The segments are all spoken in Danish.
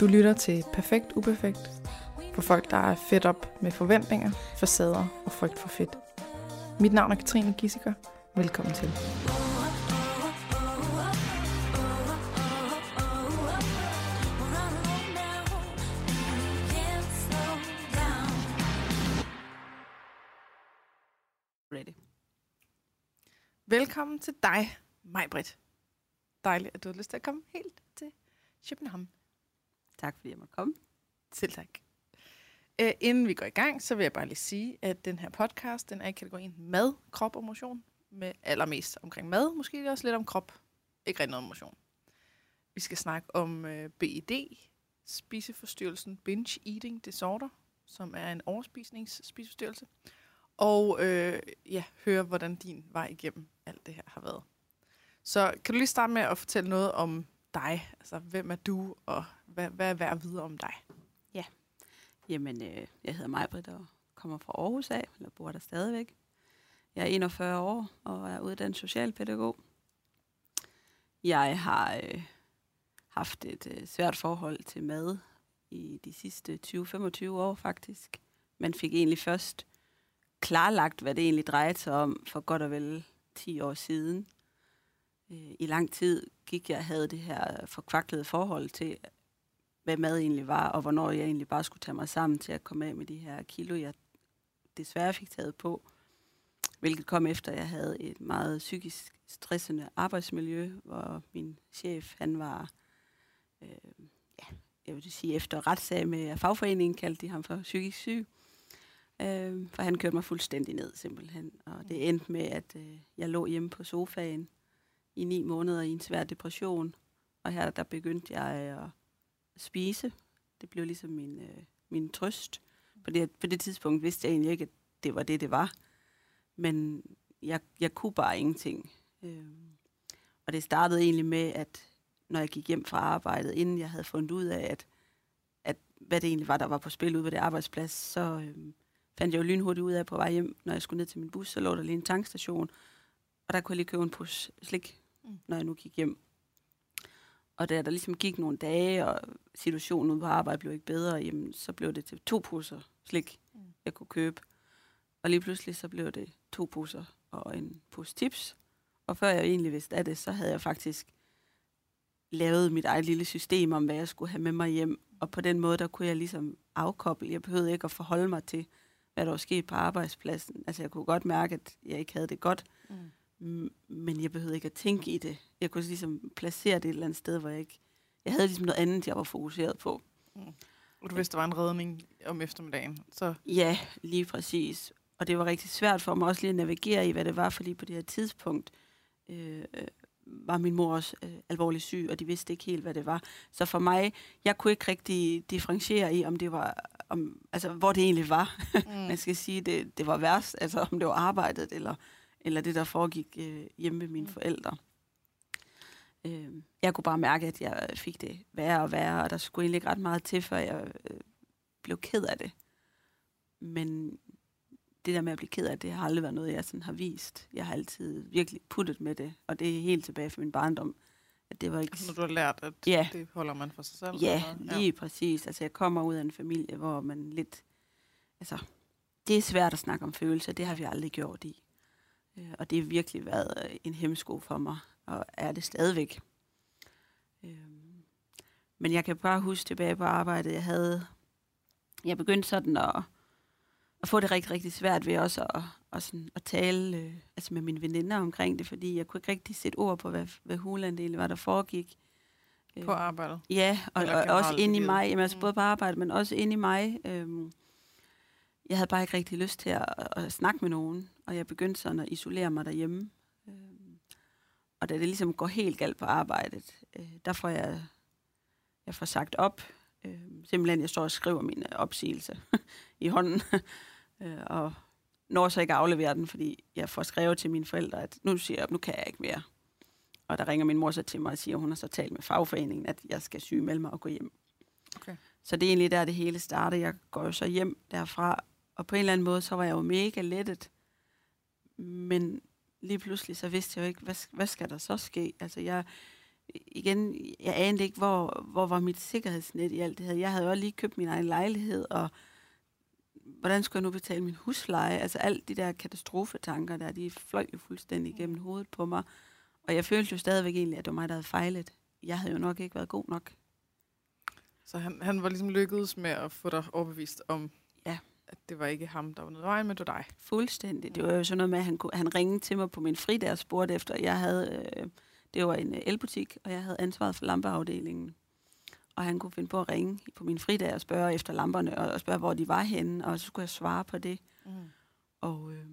Du lytter til Perfekt Uperfekt for folk, der er fedt op med forventninger, facader og frygt for fedt. Mit navn er Katrine Gissiker. Velkommen til. Ready. Velkommen til dig, Majbrit. Dejligt, at du har lyst til at komme helt til København. Tak fordi jeg måtte komme. Selv tak. Uh, inden vi går i gang, så vil jeg bare lige sige, at den her podcast, den er i kategorien mad, krop og motion. Med allermest omkring mad, måske også lidt om krop. Ikke rigtig noget om motion. Vi skal snakke om øh, BED, spiseforstyrrelsen Binge Eating Disorder, som er en overspisningsspiseforstyrrelse. Og øh, ja, høre, hvordan din vej igennem alt det her har været. Så kan du lige starte med at fortælle noget om dig? Altså, hvem er du, og hvad, hvad er værd at vide om dig? Ja, Jamen, øh, jeg hedder Majbrit og kommer fra Aarhus af, eller bor der stadigvæk. Jeg er 41 år og er uddannet socialpædagog. Jeg har øh, haft et øh, svært forhold til mad i de sidste 20-25 år faktisk. Man fik egentlig først klarlagt, hvad det egentlig drejede sig om for godt og vel 10 år siden. Øh, I lang tid gik jeg og havde det her forkvaklede forhold til, hvad mad egentlig var, og hvornår jeg egentlig bare skulle tage mig sammen til at komme af med de her kilo, jeg desværre fik taget på. Hvilket kom efter, at jeg havde et meget psykisk stressende arbejdsmiljø, hvor min chef, han var, øh, ja, jeg vil sige, efter retssag med fagforeningen, kaldte de ham for psykisk syg. Øh, for han kørte mig fuldstændig ned, simpelthen. Og det endte med, at øh, jeg lå hjemme på sofaen i ni måneder i en svær depression. Og her der begyndte jeg at spise. Det blev ligesom min, øh, min trøst. På det, på det tidspunkt vidste jeg egentlig ikke, at det var det, det var. Men jeg, jeg kunne bare ingenting. Øh, og det startede egentlig med, at når jeg gik hjem fra arbejdet, inden jeg havde fundet ud af, at, at hvad det egentlig var, der var på spil ude på det arbejdsplads, så øh, fandt jeg jo lynhurtigt ud af på vej hjem, når jeg skulle ned til min bus, så lå der lige en tankstation, og der kunne jeg lige købe en pus slik, Mm. når jeg nu gik hjem. Og da der ligesom gik nogle dage, og situationen ude på arbejde blev ikke bedre, jamen, så blev det til to poser slik, Mm. jeg kunne købe. Og lige pludselig så blev det to poser og en pose tips. Og før jeg egentlig vidste af det, så havde jeg faktisk lavet mit eget lille system om, hvad jeg skulle have med mig hjem. Og på den måde, der kunne jeg ligesom afkoble. Jeg behøvede ikke at forholde mig til, hvad der var sket på arbejdspladsen. Altså jeg kunne godt mærke, at jeg ikke havde det godt. Mm. Men jeg behøvede ikke at tænke i det. Jeg kunne ligesom placere det et eller andet sted, hvor jeg ikke... Jeg havde ligesom noget andet, jeg var fokuseret på. Og du vidste, der var en redning om eftermiddagen. Så Ja, lige præcis. Og det var rigtig svært for mig også lige at navigere i, hvad det var, fordi på det her tidspunkt øh, var min mor også øh, alvorligt syg, og de vidste ikke helt, hvad det var. Så for mig, jeg kunne ikke rigtig differentiere i, om det var, om, altså hvor det egentlig var. mm. Man skal sige, det, det var værst, altså om det var arbejdet, eller, eller det, der foregik øh, hjemme med mine Mm. forældre. Øh, jeg kunne bare mærke, at jeg fik det værre og værre, og der skulle egentlig ikke ret meget til, før jeg øh, blev ked af det. Men det der med at blive ked af det, har aldrig været noget, jeg sådan har vist. Jeg har altid virkelig puttet med det, og det er helt tilbage fra min barndom, at det var ikke... altså, når du har lært, at Ja. det holder man for sig selv. Ja, eller lige præcis. Altså, jeg kommer ud af en familie, hvor man lidt... Altså, det er svært at snakke om følelser. Det har vi aldrig gjort i. Øh, Og det har virkelig været øh, en hemsko for mig, og er det stadigvæk. Øhm, Men jeg kan bare huske tilbage på arbejdet, jeg havde... Jeg begyndte sådan at, at få det rigtig, rigtig svært ved også at, at, sådan, at tale øh, altså med mine veninder omkring det, fordi jeg kunne ikke rigtig sætte ord på, hvad, hvad hulen egentlig var, der foregik. På Øh, arbejdet. Ja, og, og også ind i mig, jamen, altså Mm. både på arbejde, men også ind i mig. Øhm, jeg havde bare ikke rigtig lyst til at, at snakke med nogen, og jeg begyndte sådan at isolere mig derhjemme. Øhm, og da det ligesom går helt galt på arbejdet, øh, der får jeg, jeg får sagt op. Øh, simpelthen, jeg står og skriver min øh, opsigelse i hånden, øh, og når så ikke at aflevere den, fordi jeg får skrevet til mine forældre, at nu siger jeg op, nu kan jeg ikke mere. Og der ringer min mor så til mig og siger, at hun har så talt med fagforeningen, at jeg skal syge melde mig og gå hjem. Okay. Så det er egentlig der, det hele starter. Jeg går jo så hjem derfra, og på en eller anden måde, så var jeg jo mega lettet. Men lige pludselig, så vidste jeg jo ikke, hvad, hvad skal der så ske? Altså, jeg, igen, jeg anede ikke, hvor, hvor var mit sikkerhedsnet i alt det her. Jeg havde jo lige købt min egen lejlighed, og hvordan skulle jeg nu betale min husleje? Altså alt de der katastrofetanker der, de fløj jo fuldstændig igennem hovedet på mig. Og jeg følte jo stadigvæk egentlig, at det var mig, der havde fejlet. Jeg havde jo nok ikke været god nok. Så han, han var ligesom lykkedes med at få dig overbevist om. At det var ikke ham, der var noget vejen med, det var dig. Fuldstændig. Det var jo sådan noget med, at han, kunne, han ringede til mig på min fridag og spurgte efter, jeg havde, øh, det var en øh, elbutik, og jeg havde ansvaret for lampeafdelingen. Og han kunne finde på at ringe på min fridag og spørge efter lamperne, og, og spørge, hvor de var henne, og så skulle jeg svare på det. Mm. Og øh,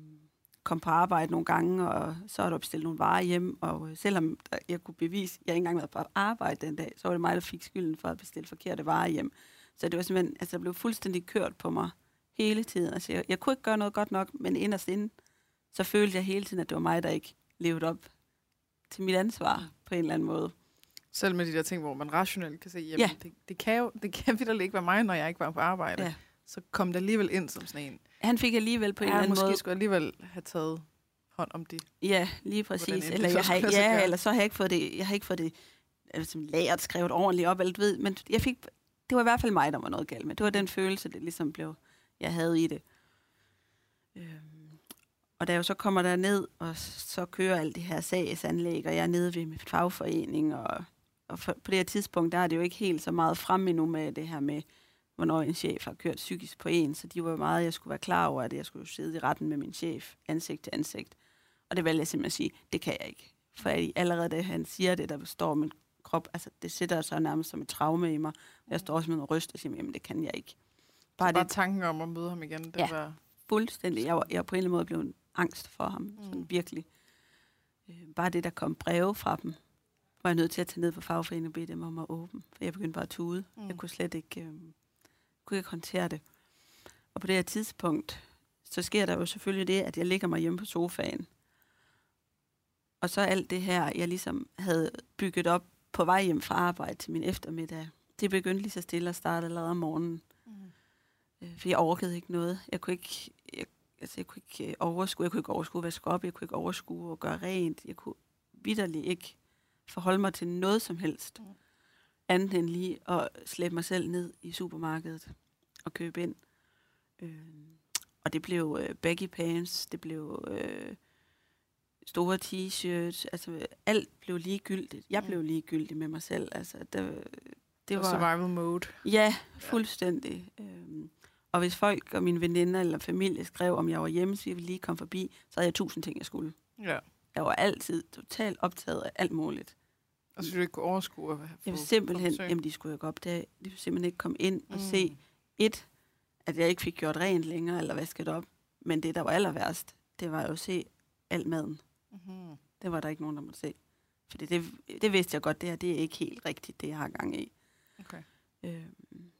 kom på arbejde nogle gange, og så er der bestilt nogle varer hjem, og øh, selvom jeg kunne bevise, at jeg ikke engang havde på arbejde den dag, så var det mig, der fik skylden for at bestille forkerte varer hjem. Så det var simpelthen, altså jeg blev fuldstændig kørt på mig hele tiden. Altså jeg, jeg kunne ikke gøre noget godt nok, men inderst inde, så følte jeg hele tiden, at det var mig, der ikke levede op til mit ansvar på en eller anden måde. Selv med de der ting, hvor man rationelt kan se, jamen, Ja. det, det, kan jo det kan vitterligt ikke være mig, når jeg ikke var på arbejde. Ja. Så kom det alligevel ind som sådan en. Han fik alligevel på en eller anden måske måde skulle jeg alligevel have taget hånd om det. Ja, lige præcis. Eller, jeg har, skulle ja, eller så har jeg ikke fået det, jeg har ikke fået det altså, lært skrevet ordentligt op, eller du ved, men jeg fik, det var i hvert fald mig, der var noget galt med. Det var den følelse, det ligesom blev, jeg havde i det. Øhm, og da jeg så kommer der ned og så kører alt det her sagsanlæg, og jeg er nede ved min fagforening, og, og for, på det her tidspunkt, der er det jo ikke helt så meget frem endnu med det her med, hvornår en chef har kørt psykisk på en, så de var meget, jeg skulle være klar over, at jeg skulle sidde i retten med min chef, ansigt til ansigt. Og det valgte jeg simpelthen at sige, det kan jeg ikke. For allerede da han siger det, der står min krop, altså det sætter sig nærmest som et traume i mig. Jeg står også med en ryst og siger, jamen det kan jeg ikke. Bare Bare, bare det tanken om at møde ham igen, det Ja. var... fuldstændig, jeg var, jeg var på en eller anden måde blevet angst for ham, mm. sådan virkelig. Øh, bare det, der kom breve fra dem, var jeg nødt til at tage ned på fagforeningen og bede dem om at åbne, for jeg begyndte bare at tude. Mm. Jeg kunne slet ikke, øh, kunne ikke håndtere det. Og på det her tidspunkt, så sker der jo selvfølgelig det, at jeg ligger mig hjemme på sofaen. Og så alt det her, jeg ligesom havde bygget op på vej hjem fra arbejde til min eftermiddag, det begyndte lige så stille at starte allerede om morgenen. Øh, For jeg orkede ikke noget. Jeg kunne ikke, jeg, altså jeg kunne ikke øh, overskue, jeg kunne ikke overskue at vaske op, jeg kunne ikke overskue at gøre rent. Jeg kunne vidderligt ikke forholde mig til noget som helst. Mm. Andet end lige at slæbe mig selv ned i supermarkedet og købe ind. Øh, og det blev øh, baggy pants, det blev øh, store t-shirts, altså alt blev ligegyldigt. Jeg Mm. blev ligegyldig med mig selv. Altså, det, det var survival mode. Ja, fuldstændig. Øhm, og hvis folk og mine veninder eller familie skrev, om jeg var hjemme, så jeg ville lige komme forbi, så havde jeg tusind ting, jeg skulle. Ja. Jeg var altid totalt optaget af alt muligt. Og så du ikke kunne overskue at Jeg ville simpelthen, jamen de skulle jo gå op der, de ville simpelthen ikke komme ind og Mm. se, et, at jeg ikke fik gjort rent længere, eller vasket op. Men det, der var aller værst, det var jo at se al maden. Mhm. Det var der ikke nogen, der måtte se. Fordi det, det vidste jeg godt, det her, det er ikke helt rigtigt, det jeg har gang i. Okay. Øhm,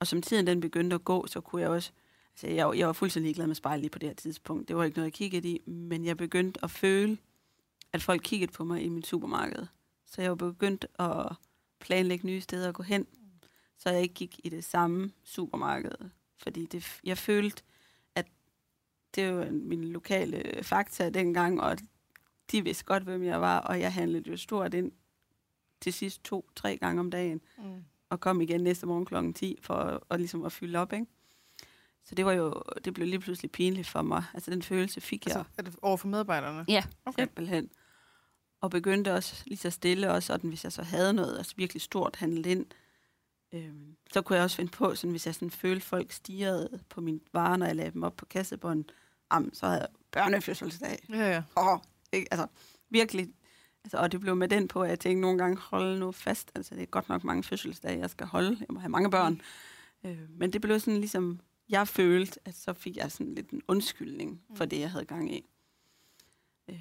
og som tiden den begyndte at gå, så kunne jeg også... Altså, jeg, jeg var fuldstændig ligeglad med spejl lige på det her tidspunkt. Det var ikke noget, jeg kiggede i, men jeg begyndte at føle, at folk kiggede på mig i mit supermarked. Så jeg var begyndt at planlægge nye steder at gå hen, så jeg ikke gik i det samme supermarked. Fordi det, jeg følte, at det var min lokale fakta dengang, og de vidste godt, hvem jeg var, og jeg handlede jo stort ind til sidst to-tre gange om dagen Mm og kom igen næste morgen klokken 10 for at, og ligesom at fylde op, ikke? Så det var jo, det blev lige pludselig pinligt for mig. Altså den følelse fik jeg Altså, er det over for medarbejderne? Ja, Okay. simpelthen. Og begyndte også lige så stille også, sådan, hvis jeg så havde noget altså virkelig stort handlet ind, øhm, så kunne jeg også finde på, sådan, hvis jeg sådan følte, folk stirrede på mine varer, når jeg lagde dem op på kassebånd, jamen, så havde jeg børnefødselsdag. Ja, ja. Åh, ikke? Altså, virkelig. Altså, og det blev med den på, at jeg tænkte nogle gange, hold nu fast. Altså, det er godt nok mange fødselsdage, jeg skal holde. Jeg må have mange børn. Øh, men det blev sådan ligesom, jeg følte, at så fik jeg sådan lidt en undskyldning for det, jeg havde gang i. Øh,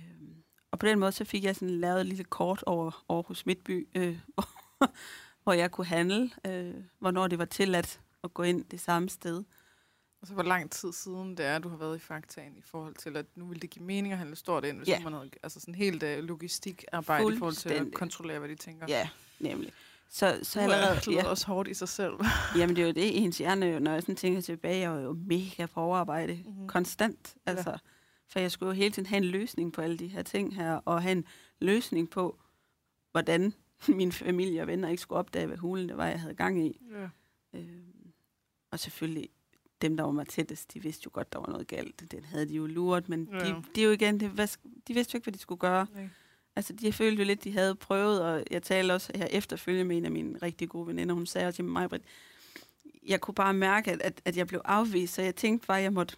og på den måde, så fik jeg sådan lavet et lille kort over Aarhus Midtby, øh, hvor jeg kunne handle, øh, hvornår det var tilladt at gå ind det samme sted. Og så hvor lang tid siden det er, du har været i Faktaen i forhold til, at nu ville det give mening at handle stort ind, hvis Ja. ja. man havde altså sådan helt uh, logistikarbejde i forhold til at kontrollere, hvad de tænker. Ja, nemlig. Så, så allerede, det lyder også hårdt i sig selv. Jamen det er jo det, ens hjerne, når jeg sådan tænker tilbage, jeg var jo mega på overarbejde. Mhm. Mm-hmm. Konstant. Altså, For jeg skulle jo hele tiden have en løsning på alle de her ting her, og have en løsning på, hvordan min familie og venner ikke skulle opdage, hvad hulen det var, jeg havde gang i. Ja. Øh, og selvfølgelig, dem, der var mig tættest, de vidste jo godt, der var noget galt. Den havde de jo luret, men Ja. de, de, er jo igen, det, hvad, de vidste jo ikke, hvad de skulle gøre. Nej. Altså, de følte jo lidt, de havde prøvet, og jeg talte også her efterfølgende med en af mine rigtig gode veninder. Hun sagde også til mig, Britt, jeg kunne bare mærke, at, at, at jeg blev afvist, så jeg tænkte bare, at jeg måtte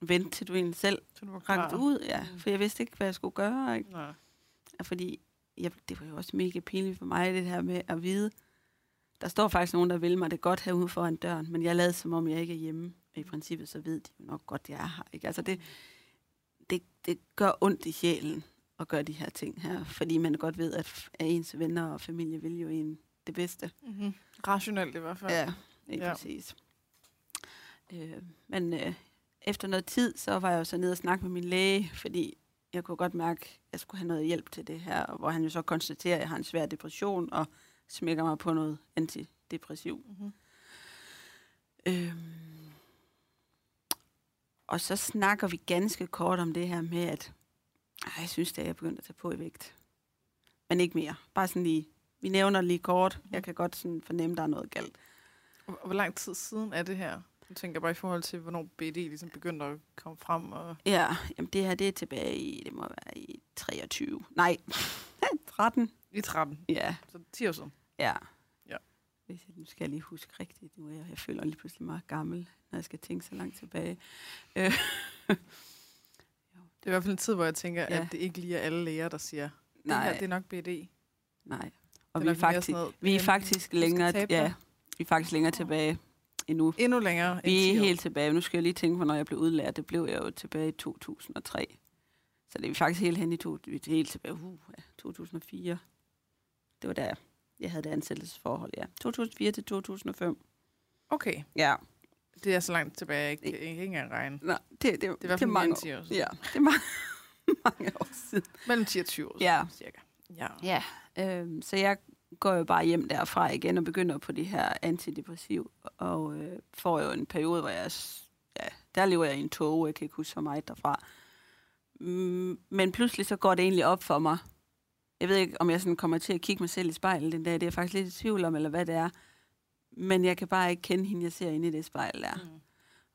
vente til du egentlig selv Så du var rakte ud, ja. Mm. For jeg vidste ikke, hvad jeg skulle gøre, ikke? Nej. Ja, Fordi jeg, det var jo også mega pinligt for mig, det her med at vide, der står faktisk nogen, der vil mig det godt herude foran døren, men jeg lader som om, jeg ikke er hjemme. Og i princippet, så ved de jo nok godt, jeg er her. Ikke? Altså det, det, det gør ondt i sjælen at gøre de her ting her, fordi man godt ved, at, at ens venner og familie vil jo en det bedste. Mm-hmm. Rationelt i hvert fald. Ja, ikke Ja. præcis. Øh, men øh, efter noget tid, så var jeg jo så nede og snakke med min læge, fordi jeg kunne godt mærke, at jeg skulle have noget hjælp til det her, hvor han jo så konstaterer, at jeg har en svær depression, og smækker mig på noget antidepressiv. Mm-hmm. Øhm, og så snakker vi ganske kort om det her med, at ej, jeg synes, det er jeg begyndt at tage på i vægt. Men ikke mere. Bare sådan lige, vi nævner lige kort. Jeg kan godt sådan fornemme, der er noget galt. Og hvor lang tid siden er det her? Jeg tænker bare i forhold til, hvornår BD ligesom begyndte at komme frem. Og... Ja, jamen det her, det er tilbage i, det må være i 23. Nej, 13. I 13, Ja, så 10 år siden. ja. Ja. Hvis jeg, nu skal jeg lige huske rigtigt. Nu er jeg, jeg føler mig lige pludselig meget gammel, når jeg skal tænke så langt tilbage. Øh, Det er i hvert fald en tid, hvor jeg tænker, Ja. at det ikke lige er alle læger, der siger, det nej, her det er nok BD. nej. Og Det vi er, faktisk, noget, vi er "Jamen, faktisk længere, ja, dig." vi er faktisk længere tilbage endnu. Endnu længere Vi end er 10 år. helt tilbage. Nu skal jeg lige tænke på, når jeg blev udlært. Det blev jeg jo tilbage i 2003. Så det er vi faktisk helt hen i to, vi er helt tilbage, uh, ja, 2004. Det var der, jeg havde det ansættelsesforhold, ja. 2004 til 2005. Okay, Ja, det er så langt tilbage, jeg ikke, jeg ikke engang regne. Nå, det, det, det, Det det mange end 10 år siden. Ja, det er mange, mange år siden. Mellem 10 og 20 år Ja. siden, cirka. Ja. Ja, øh, så jeg går jo bare hjem derfra igen og begynder på de her antidepressiv, og øh, får jo en periode, hvor jeg, ja, der lever jeg i en tog, jeg kan ikke huske så meget derfra. Mm, men pludselig så går det egentlig op for mig. Jeg ved ikke, om jeg sådan kommer til at kigge mig selv i spejlet den dag, det er jeg faktisk lidt i tvivl om, eller hvad det er. Men jeg kan bare ikke kende hende, jeg ser inde i det spejl der. Mm.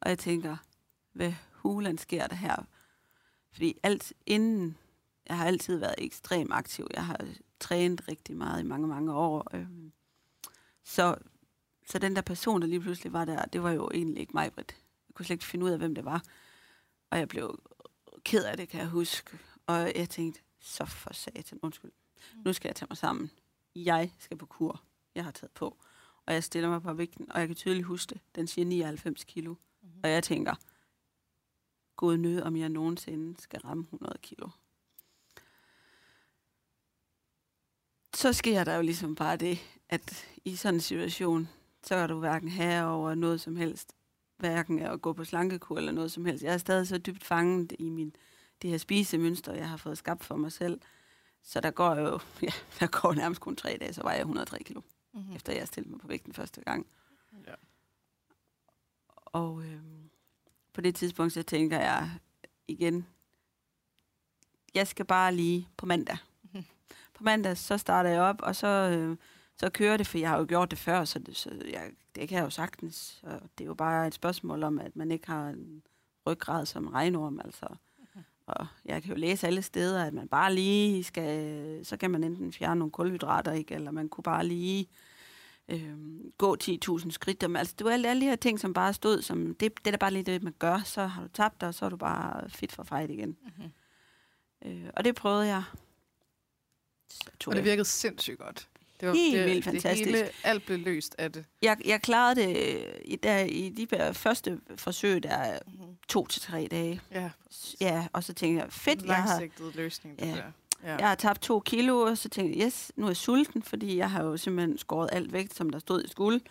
Og jeg tænker, hvad hulen sker der her? Fordi alt inden, jeg har altid været ekstremt aktiv. Jeg har trænet rigtig meget i mange, mange år. Øhm, så, så den der person, der lige pludselig var der, det var jo egentlig ikke mig, Britt. Jeg kunne slet ikke finde ud af, hvem det var. Og jeg blev ked af det, kan jeg huske. Og jeg tænkte, så for satan, undskyld. Nu skal jeg tage mig sammen. Jeg skal på kur. Jeg har taget på. Og jeg stiller mig på vægten, og jeg kan tydeligt huske det. Den siger 99 kilo. Mhm. Og jeg tænker, god nød, om jeg nogensinde skal ramme 100 kilo. Så sker der jo ligesom bare det, at i sådan en situation, så er du hverken herre over noget som helst. Hverken at gå på slankekur eller noget som helst. Jeg er stadig så dybt fanget i min, det her spisemønster, jeg har fået skabt for mig selv. Så der går jo, ja, der går nærmest kun tre dage, så var jeg 103 kilo, Mm-hmm. efter jeg stillede mig på vægten første gang. Ja. Og øh, på det tidspunkt, så tænker jeg igen, jeg skal bare lige på mandag. Mhm. På mandag, så starter jeg op, og så, øh, så kører det, for jeg har jo gjort det før, så, det, så jeg, det kan jeg jo sagtens. Så det er jo bare et spørgsmål om, at man ikke har en ryggrad som en regnorm, altså. Og jeg kan jo læse alle steder, at man bare lige skal, så kan man enten fjerne nogle kulhydrater, ikke? eller man kunne bare lige øh, gå 10.000 skridt. Jamen, altså, det var alle, alle de her ting, som bare stod som, det, det er da bare lige det, man gør. Så har du tabt dig, og så er du bare fit for fight igen. Mm-hmm. Øh, og det prøvede jeg. Og det virkede sindssygt godt. Det var Helt det, vildt det fantastisk. Hele, alt blev løst af det. jeg, jeg klarede det øh, i, der, i de første forsøg, der Mm-hmm. To til tre dage. Ja, Ja, og så tænkte jeg, fedt, jeg har, løsning, det Ja. der. Ja. jeg har tabt to kilo, og så tænkte jeg, yes, nu er jeg sulten, fordi jeg har jo simpelthen skåret alt vægt, som der stod i skuld.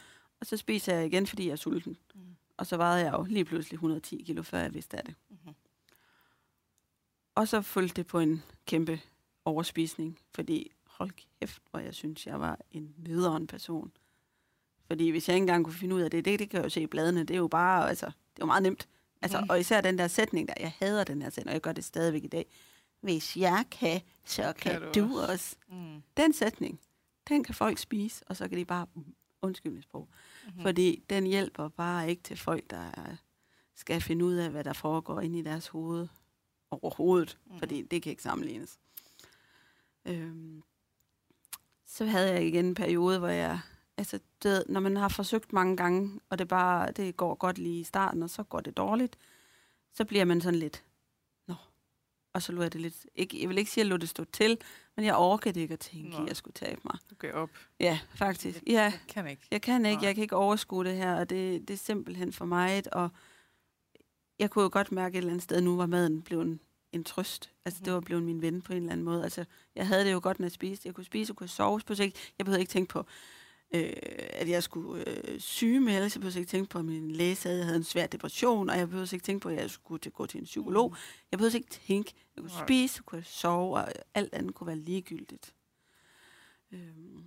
Og så spiser jeg igen, fordi jeg er sulten. Mm. Og så vejede jeg jo lige pludselig 110 kilo, før jeg vidste af det. Mhm. Og så fulgte det på en kæmpe overspisning, fordi hold kæft, hvor jeg synes, jeg var en nederen person. Fordi hvis jeg ikke engang kunne finde ud af det, det, det kan jeg jo se i bladene, det er jo bare, altså, det er jo meget nemt. Altså, Mhm. Og især den der sætning der, jeg hader den her sætning, og jeg gør det stadigvæk i dag. Hvis jeg kan, så kan, Kan du du også. Mm. Den sætning, den kan folk spise, og så kan de bare, undskyld mit sprog, Mhm. mm. fordi den hjælper bare ikke til folk, der er- skal finde ud af, hvad der foregår inde i deres hoved overhovedet, mm. fordi det kan ikke sammenlignes. Øhm, så havde jeg igen en periode, hvor jeg, altså, det, når man har forsøgt mange gange, og det bare, det går godt lige i starten, og så går det dårligt, så bliver man sådan lidt, nå, og så lå jeg det lidt, ikke, jeg vil ikke sige, at jeg lå det stå til, men jeg orkede ikke at tænke, Nå. at jeg skulle tabe mig. Du gav op. Ja, faktisk. Ja, Jeg kan ikke. jeg kan ikke, Nej. jeg kan ikke overskue det her, og det, det er simpelthen for mig, og jeg kunne jo godt mærke et eller andet sted, nu var maden blevet en, en trøst. Altså, det Mhm. var blevet min ven på en eller anden måde. Altså, jeg havde det jo godt, når jeg spiste. Jeg kunne spise, jeg kunne sove på sig. Jeg behøvede ikke tænke på, øh, at jeg skulle øh, syge med, jeg behøvede ikke tænke på, at min læge sagde, at jeg havde en svær depression, og jeg behøvede ikke tænke på, at jeg skulle til, gå til en psykolog. Jeg behøvede ikke tænke, jeg kunne spise, jeg kunne sove, og alt andet kunne være ligegyldigt. Øhm,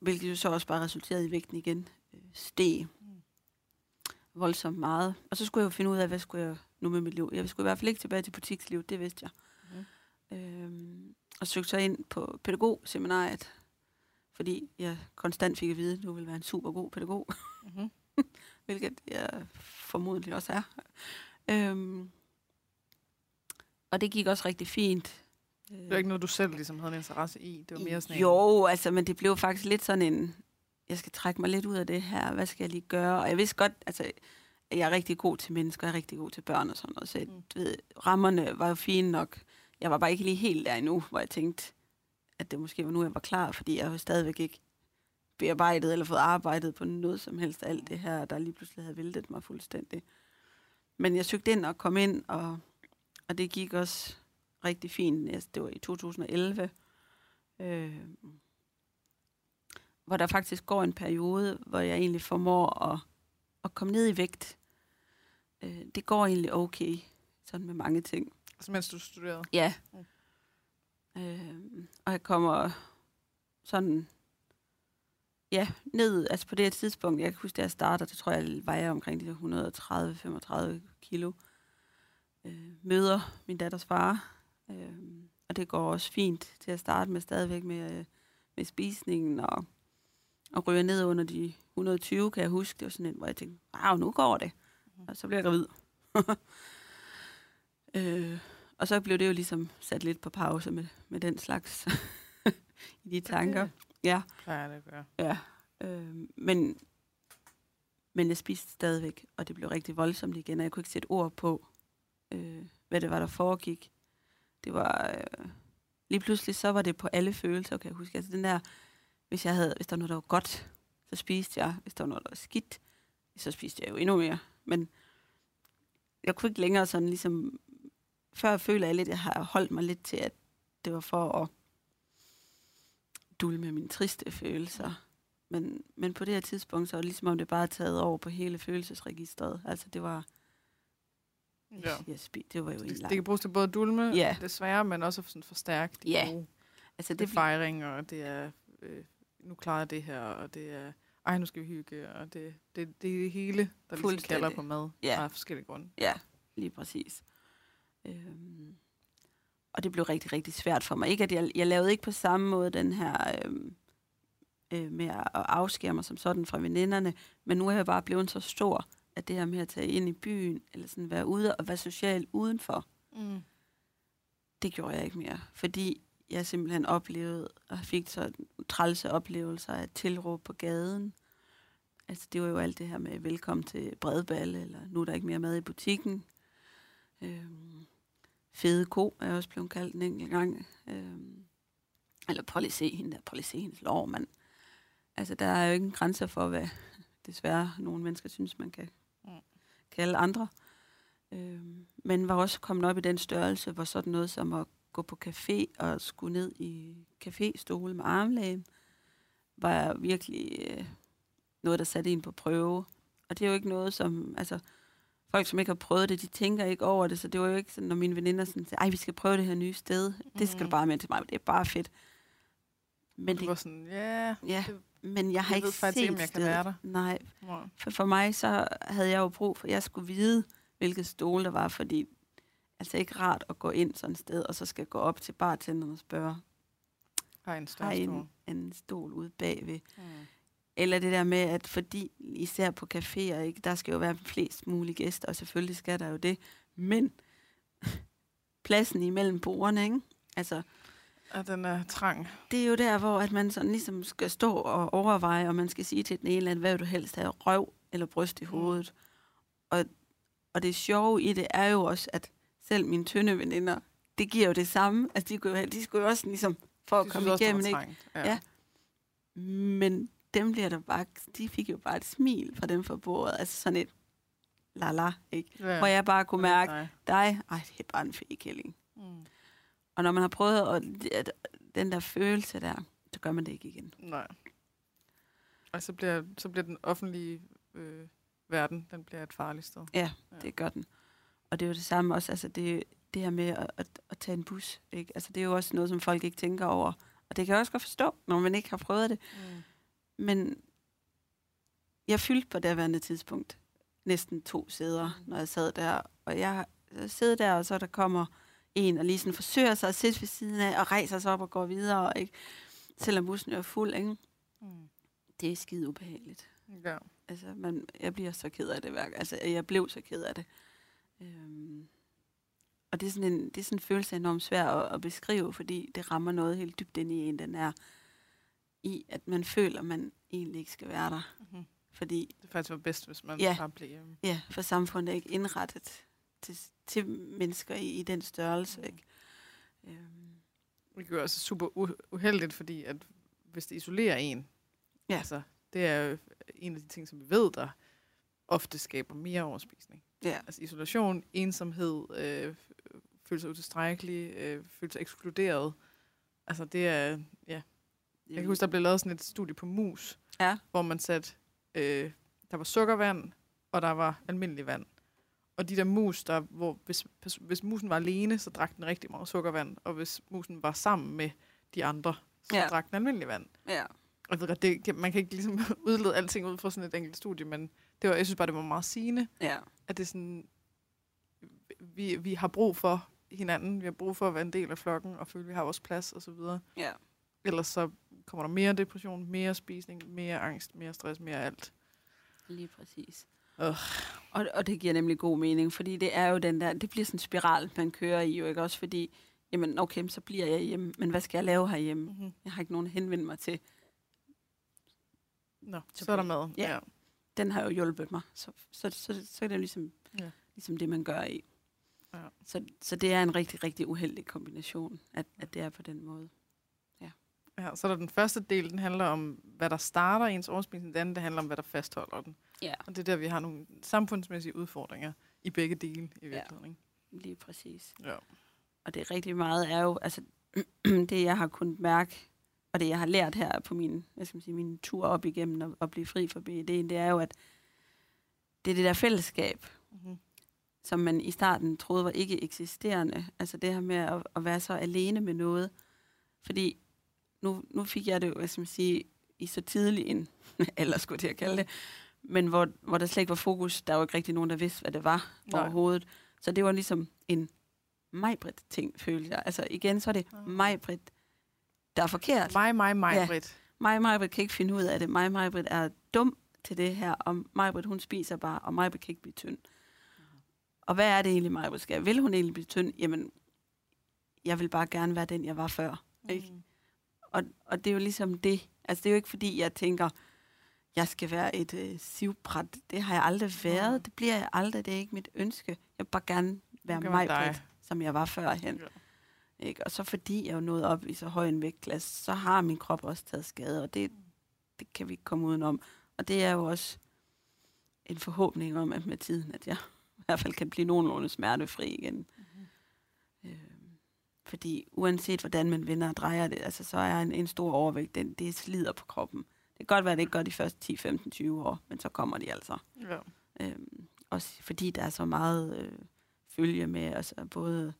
hvilket jo så også bare resulterede i vægten igen. Øh, steg Mm. voldsomt meget. Og så skulle jeg jo finde ud af, hvad skulle jeg nu med mit liv. Jeg skulle i hvert fald ikke tilbage til butikslivet, det vidste jeg. Mhm. Øhm, og søgte så ind på pædagogseminariet, fordi jeg konstant fik at vide, at du ville være en super god pædagog Mm-hmm. hvilket jeg formodentlig også er. Øhm, og det gik også rigtig fint. Det var ikke noget, du selv ligesom havde en interesse i. Det var mere sådan Jo, altså, men det blev faktisk lidt sådan en, jeg skal trække mig lidt ud af det her, hvad skal jeg lige gøre? Og jeg vidste godt, altså, at jeg er rigtig god til mennesker, jeg er rigtig god til børn og sådan noget, så Mm. mm. du ved, rammerne var jo fine nok. Jeg var bare ikke lige helt der endnu, hvor jeg tænkte, at det måske var nu, jeg var klar, fordi jeg jo stadigvæk ikke bearbejdet eller fået arbejdet på noget som helst af alt det her, der lige pludselig havde væltet mig fuldstændig. Men jeg søgte ind og kom ind, og, og det gik også rigtig fint. Altså, Det var i 2011, øh, hvor der faktisk går en periode, hvor jeg egentlig formår at, at komme ned i vægt. Øh, det går egentlig okay, sådan med mange ting. Altså, mens du studerede. Ja. Mm. Øh, og jeg kommer sådan, ja, ned, altså på det her tidspunkt, jeg kan huske, da jeg starter, det tror jeg vejer omkring de der 130-35 kilo. Øh, møder min datters far, øh, og det går også fint til at starte med stadigvæk med, øh, med spisningen, og, og ryger ned under de 120, kan jeg huske. Det var sådan en, hvor jeg tænkte, wow, nu går det. Og så bliver jeg gravid. øh, og så blev det jo ligesom sat lidt på pause med, med den slags i de tanker. Ja, Plejer det at gøre. ja. Øh, men, men jeg spiste stadigvæk, og det blev rigtig voldsomt igen, og jeg kunne ikke sætte ord på, øh, hvad det var, der foregik. Det var... Øh, lige pludselig, så var det på alle følelser, kan jeg huske. Altså den der, hvis, jeg havde, hvis der var noget, der var godt, så spiste jeg. Hvis der var noget, der var skidt, så spiste jeg jo endnu mere. Men jeg kunne ikke længere sådan ligesom... Før føler jeg lidt, at jeg har holdt mig lidt til, at det var for at dulme mine triste følelser. Men, men på det her tidspunkt, så var det ligesom om det bare er taget over på hele følelsesregistret. Altså det var... Ja. Jeg spi, det var jo Det, det kan bruges til både at dulme, Ja. desværre, men også sådan forstærke de Ja. gode. altså Det det fejring, og det er, øh, nu klarer det her, og det er, ej, nu skal vi hygge, og det, det, det er det hele, der ligesom kalder på mad Ja. af forskellige grunde. Ja, lige præcis. Øhm, og det blev rigtig, rigtig svært for mig. Ikke at jeg, jeg lavede ikke på samme måde den her øhm, øh, med at afskære mig som sådan fra veninderne, men nu er jeg bare blevet så stor, at det her med at tage ind i byen, eller sådan være ude og være social udenfor, Mm. det gjorde jeg ikke mere. Fordi jeg simpelthen oplevede, og fik så trælse oplevelser af tilråb på gaden. Altså det var jo alt det her med velkommen til bredball, eller nu er der ikke mere mad i butikken. Øhm, fede ko er også blevet kaldt en enkelt gang. Øhm, eller prøv se hende der, prøv hendes lov, mand. Altså der er jo ikke en grænse for, hvad desværre nogle mennesker synes, man kan Mm. kalde andre. Øhm, men var også kommet op i den størrelse, hvor sådan noget som at gå på café og skulle ned i caféstole med armlægen, var virkelig øh, noget, der satte en på prøve. Og det er jo ikke noget, som... Altså, folk, som ikke har prøvet det, de tænker ikke over det, så det var jo ikke sådan, når mine veninder sådan sagde, ej, vi skal prøve det her nye sted. Det skal du bare med til mig, det er bare fedt. Men, det det, var sådan, ja, ja, det- men jeg har jeg ikke set ikke, om jeg kan være der. Nej, for, for mig så havde jeg jo brug for, at jeg skulle vide, hvilket stole der var, fordi altså ikke rart at gå ind sådan et sted, og så skal gå op til bartenderen og spørge, Har en har en, stol. en stol ude bagved. Mm. Eller det der med, at fordi, især på caféer, ikke, der skal jo være flest mulige gæster, og selvfølgelig skal der jo det. Men pladsen imellem bordene, ikke? Altså, Og den er trang. det er jo der, hvor at man sådan ligesom skal stå og overveje, og man skal sige til den ene, at hvad vil du helst have, røv eller bryst i hovedet. Og, og det sjove i det er jo også, at selv mine tynde veninder, det giver jo det samme. Altså, de, kunne, jo- de skulle jo også ligesom, for at De komme også, igennem, var ikke? trangt. Ja. Men dem bliver der bare, de fik jo bare et smil fra dem fra bordet. Altså sådan et la-la, ikke? ja. Hvor jeg bare kunne mærke, Nej. dig, ej, det er bare en fækælling. Mm. Og når man har prøvet at, at, den der følelse der, så gør man det ikke igen. Nej. Og så bliver, så bliver den offentlige øh, verden, den bliver et farligt sted. Ja, Ja. det gør den. Og det er jo det samme også, altså det, det her med at, at, at tage en bus, ikke? Altså det er jo også noget, som folk ikke tænker over. Og det kan jeg også godt forstå, når man ikke har prøvet det. Mm. Men jeg fyldte på daværende tidspunkt næsten to sæder, når jeg sad der. Og jeg sidder der, og så der kommer en, og lige sådan forsøger sig at sætte ved siden af, og rejser sig op og går videre, ikke? Selvom bussen er fuld, ikke? Mm. Det er skide ubehageligt. Ja. Altså, man, jeg bliver så ked af det hver Altså, jeg blev så ked af det. Øhm, og det er, sådan en, det er sådan en følelse enormt svær at, at beskrive, fordi det rammer noget helt dybt ind i en, den er i, at man føler, at man egentlig ikke skal være der. Mm-hmm. Fordi, Det faktisk var bedst, hvis man Ja. bare blev hjemme. ja, for samfundet er ikke indrettet til, til mennesker i, i den størrelse, Mm. ikke? Øhm, Det er jo også super uheldigt, fordi at hvis det isolerer en, Ja. altså, det er jo en af de ting, som vi ved, der ofte skaber mere overspisning. ja, Altså isolation, ensomhed, øh, føle sig utilstrækkelig, øh, føle sig ekskluderet. Altså det er, ja. Jeg kan huske, der blev lavet sådan et studie på mus, Ja. hvor man satte, øh, der var sukkervand, og der var almindelig vand. Og de der mus, der, hvor hvis, hvis musen var alene, så drak den rigtig meget sukkervand, og hvis musen var sammen med de andre, så Ja. drak den almindelig vand. ja, jeg ved godt, det, man kan ikke ligesom udlede alting ud fra sådan et enkelt studie, men det var, jeg synes bare, det var meget sigende, ja, at det sådan, vi, vi har brug for hinanden, vi har brug for at være en del af flokken, og føle, at vi har vores plads, og så videre. ja. Ellers så kommer der mere depression, mere spisning, mere angst, mere stress, mere alt. Lige præcis. Ugh. Og, og det giver nemlig god mening, fordi det er jo den der, det bliver sådan en spiral, man kører i jo, ikke også? Fordi, jamen okay, så bliver jeg hjemme, men hvad skal jeg lave herhjemme? Mm-hmm. Jeg har ikke nogen at henvende mig til. Nå, Så så er der mad. Ja. Den har jo hjulpet mig, så, så, så, så er det jo ligesom, Ja. ligesom det, man gør i. Ja. Så, så det er en rigtig, rigtig uheldig kombination, at, at det er på den måde. Ja. Så er der den første del, den handler om, hvad der starter ens overspisning. Den anden, det handler om, hvad der fastholder den. Ja. Og det er der, vi har nogle samfundsmæssige udfordringer i begge dele i virkeligheden. Ikke? Lige præcis. Ja. Og det er rigtig meget er jo, altså det jeg har kunnet mærke, og det jeg har lært her på min, hvad skal man sige, min tur op igennem og, og blive fri for BED, det er jo, at det er det der fællesskab, Mm-hmm. som man i starten troede var ikke eksisterende. Altså det her med at, at være så alene med noget. Fordi nu, nu fik jeg det jo, man sige, i så tidlig en alder, skulle jeg til at kalde det, men hvor, hvor der slet ikke var fokus, der var ikke rigtig nogen, der vidste, hvad det var Nej. overhovedet. Så det var ligesom en majbrit ting, følte jeg. Altså igen, så er det Ah. majbrit, der er forkert. Mig, mig, mig, Ja. Mig, Majbrit kan ikke finde ud af det. Mig, Majbrit er dum til det her, og Majbrit, hun spiser bare, og Majbrit kan ikke blive tynd. Og hvad er det egentlig, Majbrit skal? Vil hun egentlig blive tynd? Jamen, jeg vil bare gerne være den, jeg var før. Ikke? Mm. Og, og det er jo ligesom det. Altså, det er jo ikke, fordi jeg tænker, jeg skal være et øh, sivbræt. Det har jeg aldrig været. Mm. Det bliver jeg aldrig. Det er ikke mit ønske. Jeg vil bare gerne være Majbrit, dig. som jeg var førhen. Ja. Ikke? Og så fordi jeg er nået op i så høj en vægtklasse, så har min krop også taget skade, og det, det kan vi ikke komme udenom. Og det er jo også en forhåbning om, at med tiden, at jeg i hvert fald kan blive nogenlunde smertefri igen. Fordi uanset hvordan man vender og drejer det, altså, så er en, en stor overvægt, den, det slider på kroppen. Det kan godt være, at det ikke gør de første 10, 15, 20 år, men så kommer de altså. Ja. Øhm, også fordi der er så meget øh, følge med, altså både,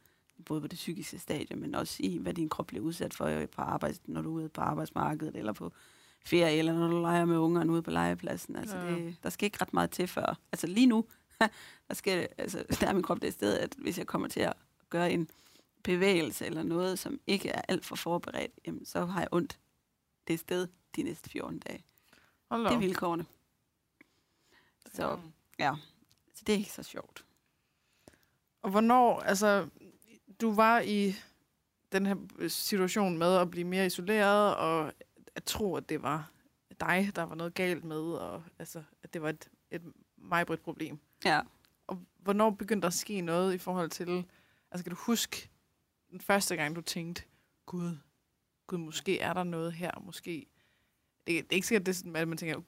både på det psykiske stadie, men også i, hvad din krop bliver udsat for øh, på arbejds, når du er ude på arbejdsmarkedet, eller på ferie, eller når du leger med ungerne ude på legepladsen. Altså, ja. det, der skal ikke ret meget til før. Altså lige nu, der, skal, altså, der er min krop det sted, at hvis jeg kommer til at gøre en bevægelse eller noget, som ikke er alt for forberedt, jamen, så har jeg ondt det sted de næste 14 dage. Hold Det er vilkårene. Så, ja. så det er ikke så sjovt. Og hvornår, altså, du var i den her situation med at blive mere isoleret, og at tro, at det var dig, der var noget galt med, og altså, at det var et, et majbredt problem. Ja. Og hvornår begyndte der at ske noget i forhold til, altså kan du huske den første gang, du tænkte, gud, gud, måske er der noget her, måske. Det, det er ikke sikkert, det er sådan, at man tænker,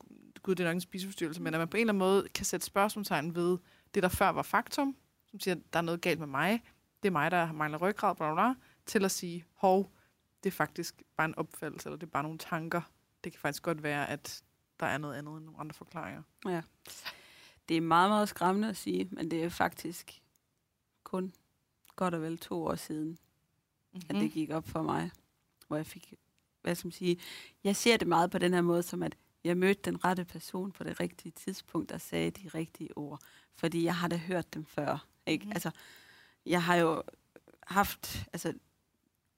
gud, det er nok en spiseforstyrrelse, men at man på en eller anden måde kan sætte spørgsmålstegn ved det, der før var faktum, som siger, at der er noget galt med mig, det er mig, der mangler ryggrad, bla, bla, bla, til at sige, hov, det er faktisk bare en opfattelse, eller det er bare nogle tanker. Det kan faktisk godt være, at der er noget andet end nogle andre forklaringer. Ja. Det er meget, meget skræmmende at sige, men det er faktisk kun godt og vel to år siden, at det gik op for mig, hvor jeg fik, hvad skal man sige, jeg ser det meget på den her måde, som at jeg mødte den rette person på det rigtige tidspunkt, der sagde de rigtige ord. Fordi jeg har da hørt dem før. Ikke? Mhm. Mm. Altså, jeg har jo haft, altså,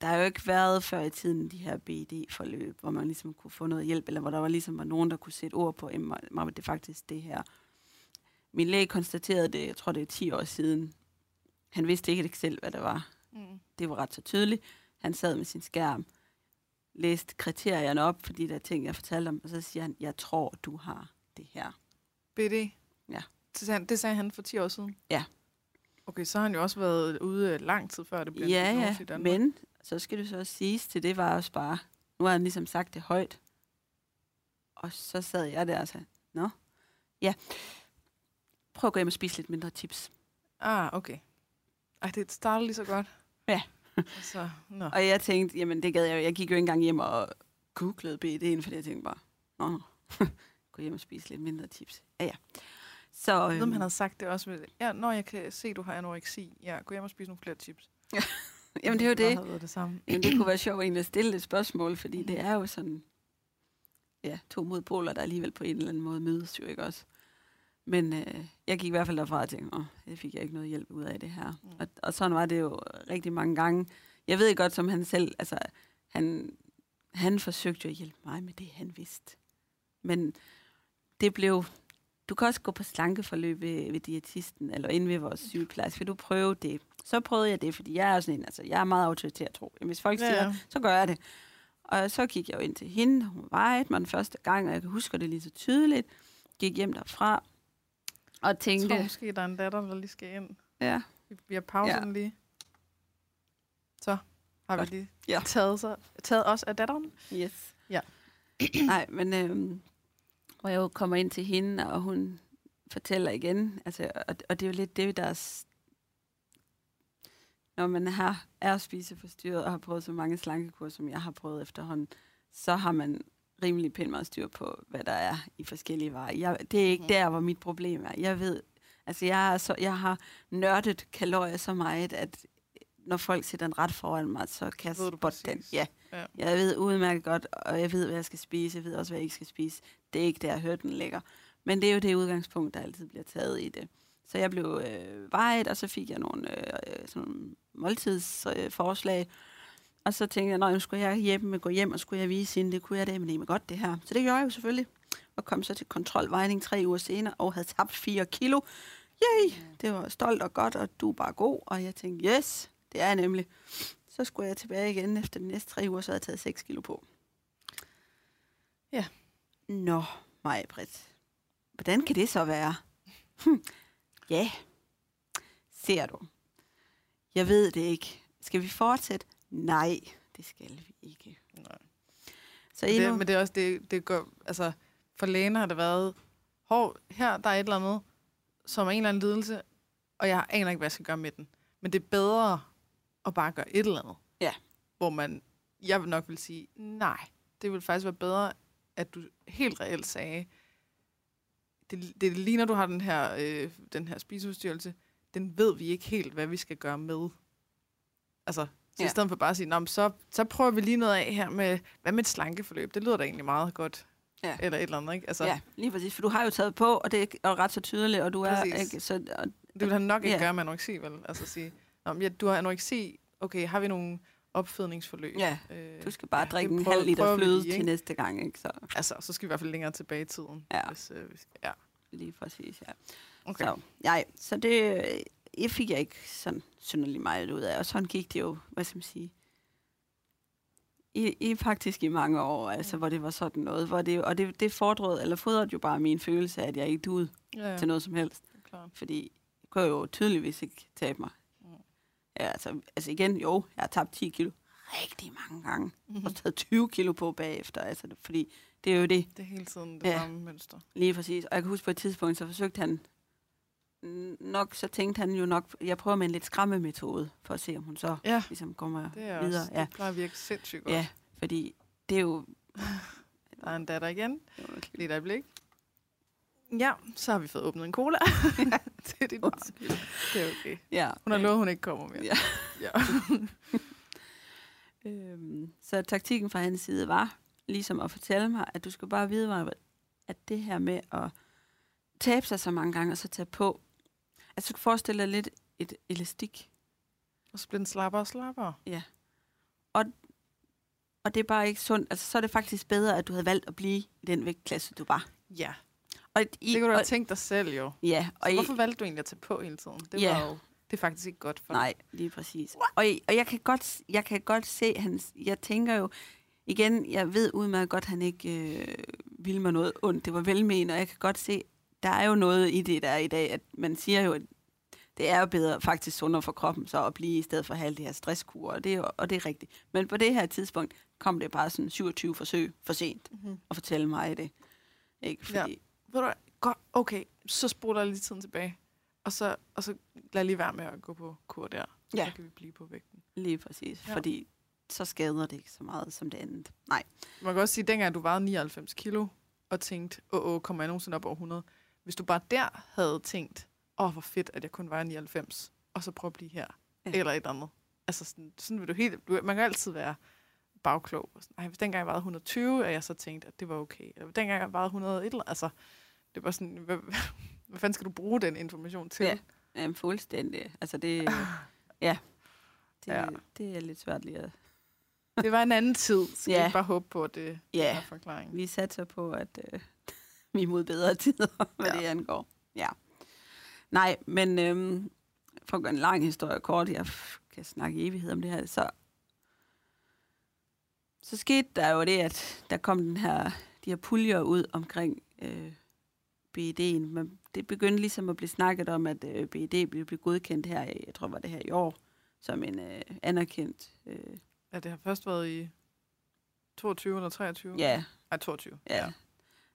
der har jo ikke været før i tiden de her BD-forløb, hvor man ligesom kunne få noget hjælp, eller hvor der var ligesom var nogen, der kunne sætte ord på, "Emma, mamma, det er faktisk det her. Min læge konstaterede det, jeg tror det er 10 år siden. Han vidste ikke selv, hvad det var. Mm. Det var ret så tydeligt. Han sad med sin skærm, læste kriterierne op, fordi der er ting, jeg fortalte om, og så siger han, jeg tror, du har det her. BD? Ja. Det sagde, han, det sagde han for 10 år siden? Ja. Okay, så har han jo også været ude lang tid før det blev Ja, ja, men så skal det så også siges til, det var også bare, nu har han ligesom sagt det højt. Og så sad jeg der og sagde, nå, ja, prøv at gå hjem og spise lidt mindre chips. Ah, okay. Ej, det starter lige så godt. Ja. så, nå. Og jeg tænkte, jamen det gad jeg. Jeg gik jo ikke engang hjem og googlede BD'en, fordi jeg tænkte bare, nå, gå hjem og spise lidt mindre chips. Ja, ja. Så, Jeg ved, øhm, han havde sagt det også. Med, ja, når jeg kan se, du har anoreksi. Ja, gå hjem og spise nogle flere chips. jamen det er jo det. det samme. Jamen, det kunne være sjovt egentlig at stille et spørgsmål, fordi det er jo sådan, ja, to modpoler, der alligevel på en eller anden måde mødes jo, ikke også? Men øh, jeg gik i hvert fald derfra og tænkte, åh, det fik jeg ikke noget hjælp ud af det her. Mm. Og, og sådan var det jo rigtig mange gange. Jeg ved godt, som han selv, altså, han, han forsøgte jo at hjælpe mig med det, han vidste. Men det blev, du kan også gå på slankeforløb ved, ved diætisten, eller inde ved vores sygeplejerske, vil du prøve det? Så prøvede jeg det, fordi jeg er sådan en, altså, jeg er meget autoritær tro. Jamen, hvis folk Ja, siger, så gør jeg det. Og så gik jeg jo ind til hende, hun vejede mig den første gang, og jeg kan huske det lige så tydeligt. Gik hjem derfra, og Jeg tænkte, tror måske, der er en datter, der lige skal ind. ja, Vi- Vi har pauset Ja. lige. Så har vi lige Ja. taget, så, taget os af datteren. yes. Ja. Nej, men øhm, hvor jeg jo kommer ind til hende, og hun fortæller igen, altså, og, og det er jo lidt det, der er, når man har, er spiseforstyrret og har prøvet så mange slankekur, som jeg har prøvet efterhånden, så har man rimelig pænt meget styr på, hvad der er i forskellige varer. Jeg, det er ikke Mhm. der, hvor mit problem er. Jeg ved, altså jeg, er så, jeg har nørdet kalorier så meget, at når folk sætter en ret foran mig, så kan jeg spotte den. Ja. Ja. Jeg ved udmærket godt, og jeg ved, hvad jeg skal spise. Jeg ved også, hvad jeg ikke skal spise. Det er ikke der, hørten ligger. Men det er jo det udgangspunkt, der altid bliver taget i det. Så jeg blev øh, vejet, og så fik jeg nogle øh, øh, sådan nogle måltidsforslag. Øh. Og så tænkte jeg, nu skulle jeg hjem med gå hjem, og skulle jeg vise hende, det kunne jeg det, men det godt det her. Så det gjorde jeg jo selvfølgelig. Og kom så til kontrolvejning tre uger senere, og havde tabt 4 kilo. Yay! Det var stolt og godt, og du er bare god. Og jeg tænkte, yes, det er jeg nemlig. Så skulle jeg tilbage igen efter de næste tre uger, så havde jeg taget 6 kilo på. Ja. Nå, mig, Britt. Hvordan kan det så være? Hm. Ja, ser du. Jeg ved det ikke. Skal vi fortsætte? Nej, det skal vi ikke. Nej. Så endnu... det, men det er også, det, det går, altså, for lægen har det været, hov, her der er et eller andet, som er en eller anden lidelse, og jeg aner ikke, hvad jeg skal gøre med den. Men det er bedre at bare gøre et eller andet. Ja. Hvor man, jeg vil nok vil sige, nej, det vil faktisk være bedre, at du helt reelt sagde, det, det ligner, du har den her, øh, den her spiseforstyrrelse, den ved vi ikke helt, hvad vi skal gøre med. Altså, så ja. I stedet for bare at sige, Nå, så, så prøver vi lige noget af her med, hvad med et slankeforløb? Det lyder da egentlig meget godt. Ja. Eller et eller andet, ikke? Altså, Ja, lige præcis. For du har jo taget på, og det er ret så tydeligt, og du er Præcis. ikke... Så, og, Det vil han nok ikke Ja. gøre med anoreksi, vel? Altså sige, Nå, ja, du har anoreksi, okay, har vi nogle opfedningsforløb? Ja, Øh, Du skal bare ja, drikke en prøver- halv liter fløde lige, til næste gang, ikke? Så Altså, så skal vi i hvert fald længere tilbage i tiden. Ja. Hvis, øh, hvis, ja. lige præcis, ja. Okay. Så, nej, så det jeg fik jeg ikke sådan synderligt meget ud af. Og sådan gik det jo, hvad skal man sige, i, i faktisk i mange år, altså, hvor det var sådan noget. Hvor det, og det, det fordrede, eller fodrede jo bare min følelse af, at jeg ikke duede Ja, til noget som helst. klart. Fordi jeg kunne jo tydeligvis ikke tabe mig. Mm. Ja, altså, altså igen, jo, jeg har tabt 10 kilo rigtig mange gange. Mm-hmm. Og taget 20 kilo på bagefter. Altså, fordi det er jo det, Det er hele tiden det Ja. samme mønster. Lige præcis. Og jeg kan huske på et tidspunkt, så forsøgte han nok, så tænkte han jo nok, jeg prøver med en lidt skræmmemetode, for at se, om hun så Ja, ligesom kommer det er videre. også, Ja, det plejer at virke sindssygt godt. ja, fordi det er jo... Der er en datter igen. jo Lige et øjeblik. Ja, så har vi fået åbnet en cola. det er dit barn. Det er okay. ja. Hun har lovet, hun ikke kommer mere. Ja. ja. Øhm, så taktikken fra hans side var ligesom at fortælle mig, at du skal bare vide, Maja, at det her med at tabe sig så mange gange, og så tage på, altså du kan forestille dig lidt et elastik, Og så bliver den slappere og slappere. og det er bare ikke sundt. Altså så er det faktisk bedre, at du havde valgt at blive i den vægtklasse, du var. Ja, Og i, det kan du og, have tænkt dig selv jo. Ja, Så og i, hvorfor valgte du egentlig at tage på hele tiden? Det Ja. var jo det er faktisk ikke godt for Nej, lige præcis. Og, og jeg, kan godt, jeg kan godt se, hans, jeg tænker jo, igen, jeg ved udmærket godt, at han ikke øh, ville mig noget ondt. Det var velmenende, og jeg kan godt se, der er jo noget i det, der er i dag, at man siger jo, at det er jo bedre, faktisk sundere for kroppen, så at blive i stedet for at have alle de her stresskurer, og det, er og det er rigtigt. Men på det her tidspunkt kom det bare sådan 27 forsøg for sent Mm-hmm. at fortælle mig det. Ikke? Fordi, Ja. Ved du? Godt, okay, så spoler jeg lige tiden tilbage. Og så, og så lad lige være med at gå på kur der. Ja. Så kan vi blive på vægten. Lige præcis, ja. fordi så skader det ikke så meget som det andet. Nej. Man kan også sige, at dengang du vejede 99 kilo, og tænkte, åh, åh, kommer jeg nogensinde op over 100? Hvis du bare der havde tænkt, åh, hvor fedt, at jeg kun vejer 99, og så prøve at blive her, ja. Eller et andet. Altså, sådan, sådan vil du helt... Du, man kan altid være bagklog. Og sådan, Ej, hvis dengang jeg vejede 120, at jeg så tænkte, at det var okay. Eller dengang jeg vejede 100 eller Altså, det var sådan, hvad, hvad fanden skal du bruge den information til? Ja. Jamen, fuldstændig. Altså, det, ja, det, Ja. det er lidt svært lige at... Det var en anden tid. Skal ja. Ikke bare håbe på, at det Ja. er forklaringen? Vi satser på, at øh, vi er mod bedre tider, hvad Ja. ja. det angår. Ja. Nej, men øhm, for at gøre en lang historie kort, jeg kan snakke evighed om det her, så, så skete der jo det, at der kom den her, de her puljer ud omkring øh, BED'en. Men det begyndte ligesom at blive snakket om, at øh, BED blev, blev godkendt her, jeg tror var det her i år, som en øh, anerkendt, øh, Ja, det har først været i 22 eller 23? ja, Nej, 22. Ja.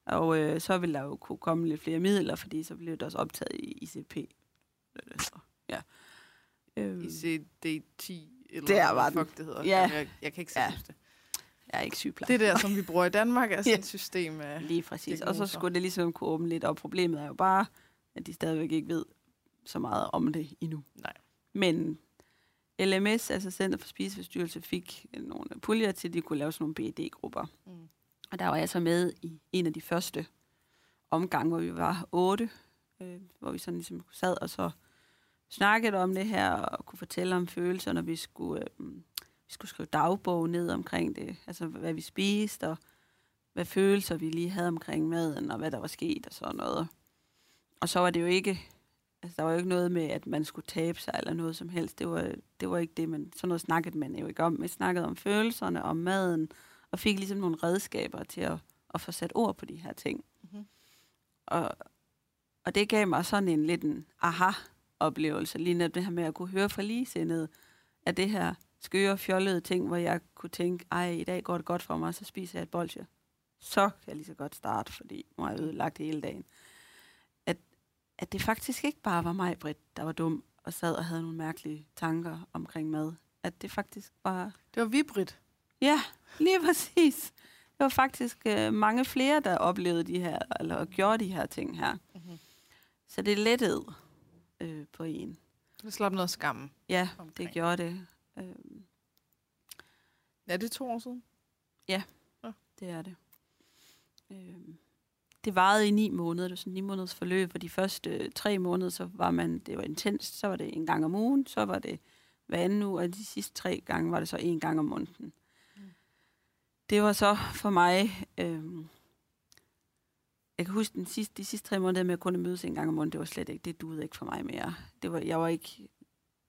Og øh, så vil der jo kunne komme lidt flere midler, fordi så bliver det også optaget i ICP. Så, Ja. Øhm, ICD-10, eller Der var den. fuck det hedder. Ja. Jeg, jeg kan ikke Ja. huske det. jeg er ikke sygeplejerske. Det der, som vi bruger i Danmark, er sådan Ja. et system af... Lige præcis. Og så skulle det ligesom kunne åbne lidt op. Problemet er jo bare, at de stadigvæk ikke ved så meget om det endnu. Nej. Men LMS, altså Center for Spiseforstyrrelse, fik nogle puljer til, at de kunne lave sådan nogle BED-grupper. Mm. Og der var jeg så med i en af de første omgange, hvor vi var otte, øh, hvor vi sådan ligesom sad og så snakkede om det her, og kunne fortælle om følelser, når vi skulle, øh, vi skulle skrive dagbog ned omkring det, altså hvad vi spiste, og hvad følelser vi lige havde omkring maden, og hvad der var sket og sådan noget. Og så var det jo ikke, altså der var jo ikke noget med, at man skulle tabe sig eller noget som helst. Det var, det var ikke det, men sådan noget snakkede man jo ikke om. Vi snakkede om følelserne, om maden, og fik ligesom nogle redskaber til at, at få sat ord på de her ting. Mhm. Og, og det gav mig sådan en lidt en aha-oplevelse, lige netop det her med at kunne høre fra ligesindede, at det her skøre, fjollede ting, hvor jeg kunne tænke, ej, i dag går det godt for mig, så spiser jeg et bolsje. Så kan jeg lige så godt starte, fordi nu har jeg ødelagt hele dagen. At, at det faktisk ikke bare var mig, Britt, der var dum og sad og havde nogle mærkelige tanker omkring mad. At det faktisk bare Det var vibrit. Ja, lige præcis. Det var faktisk øh, mange flere, der oplevede de her, eller gjorde de her ting her. Mhm. Så det lettede øh, på en. Det slap noget skam. Ja, Omkring. det gjorde det. Øh, Ja, det er to år siden. det er det. Øh, det varede i ni måneder, det var sådan ni måneders forløb, og de første øh, tre måneder, så var man, det var intenst, så var det en gang om ugen, så var det hver anden uge, og de sidste tre gange var det så en gang om måneden. Mm. Det var så for mig... Øh, jeg kan huske den sidste, de sidste tre måneder med at kunne mødes en gang om måneden, det var slet ikke, det duede ikke for mig mere. Det var, jeg var ikke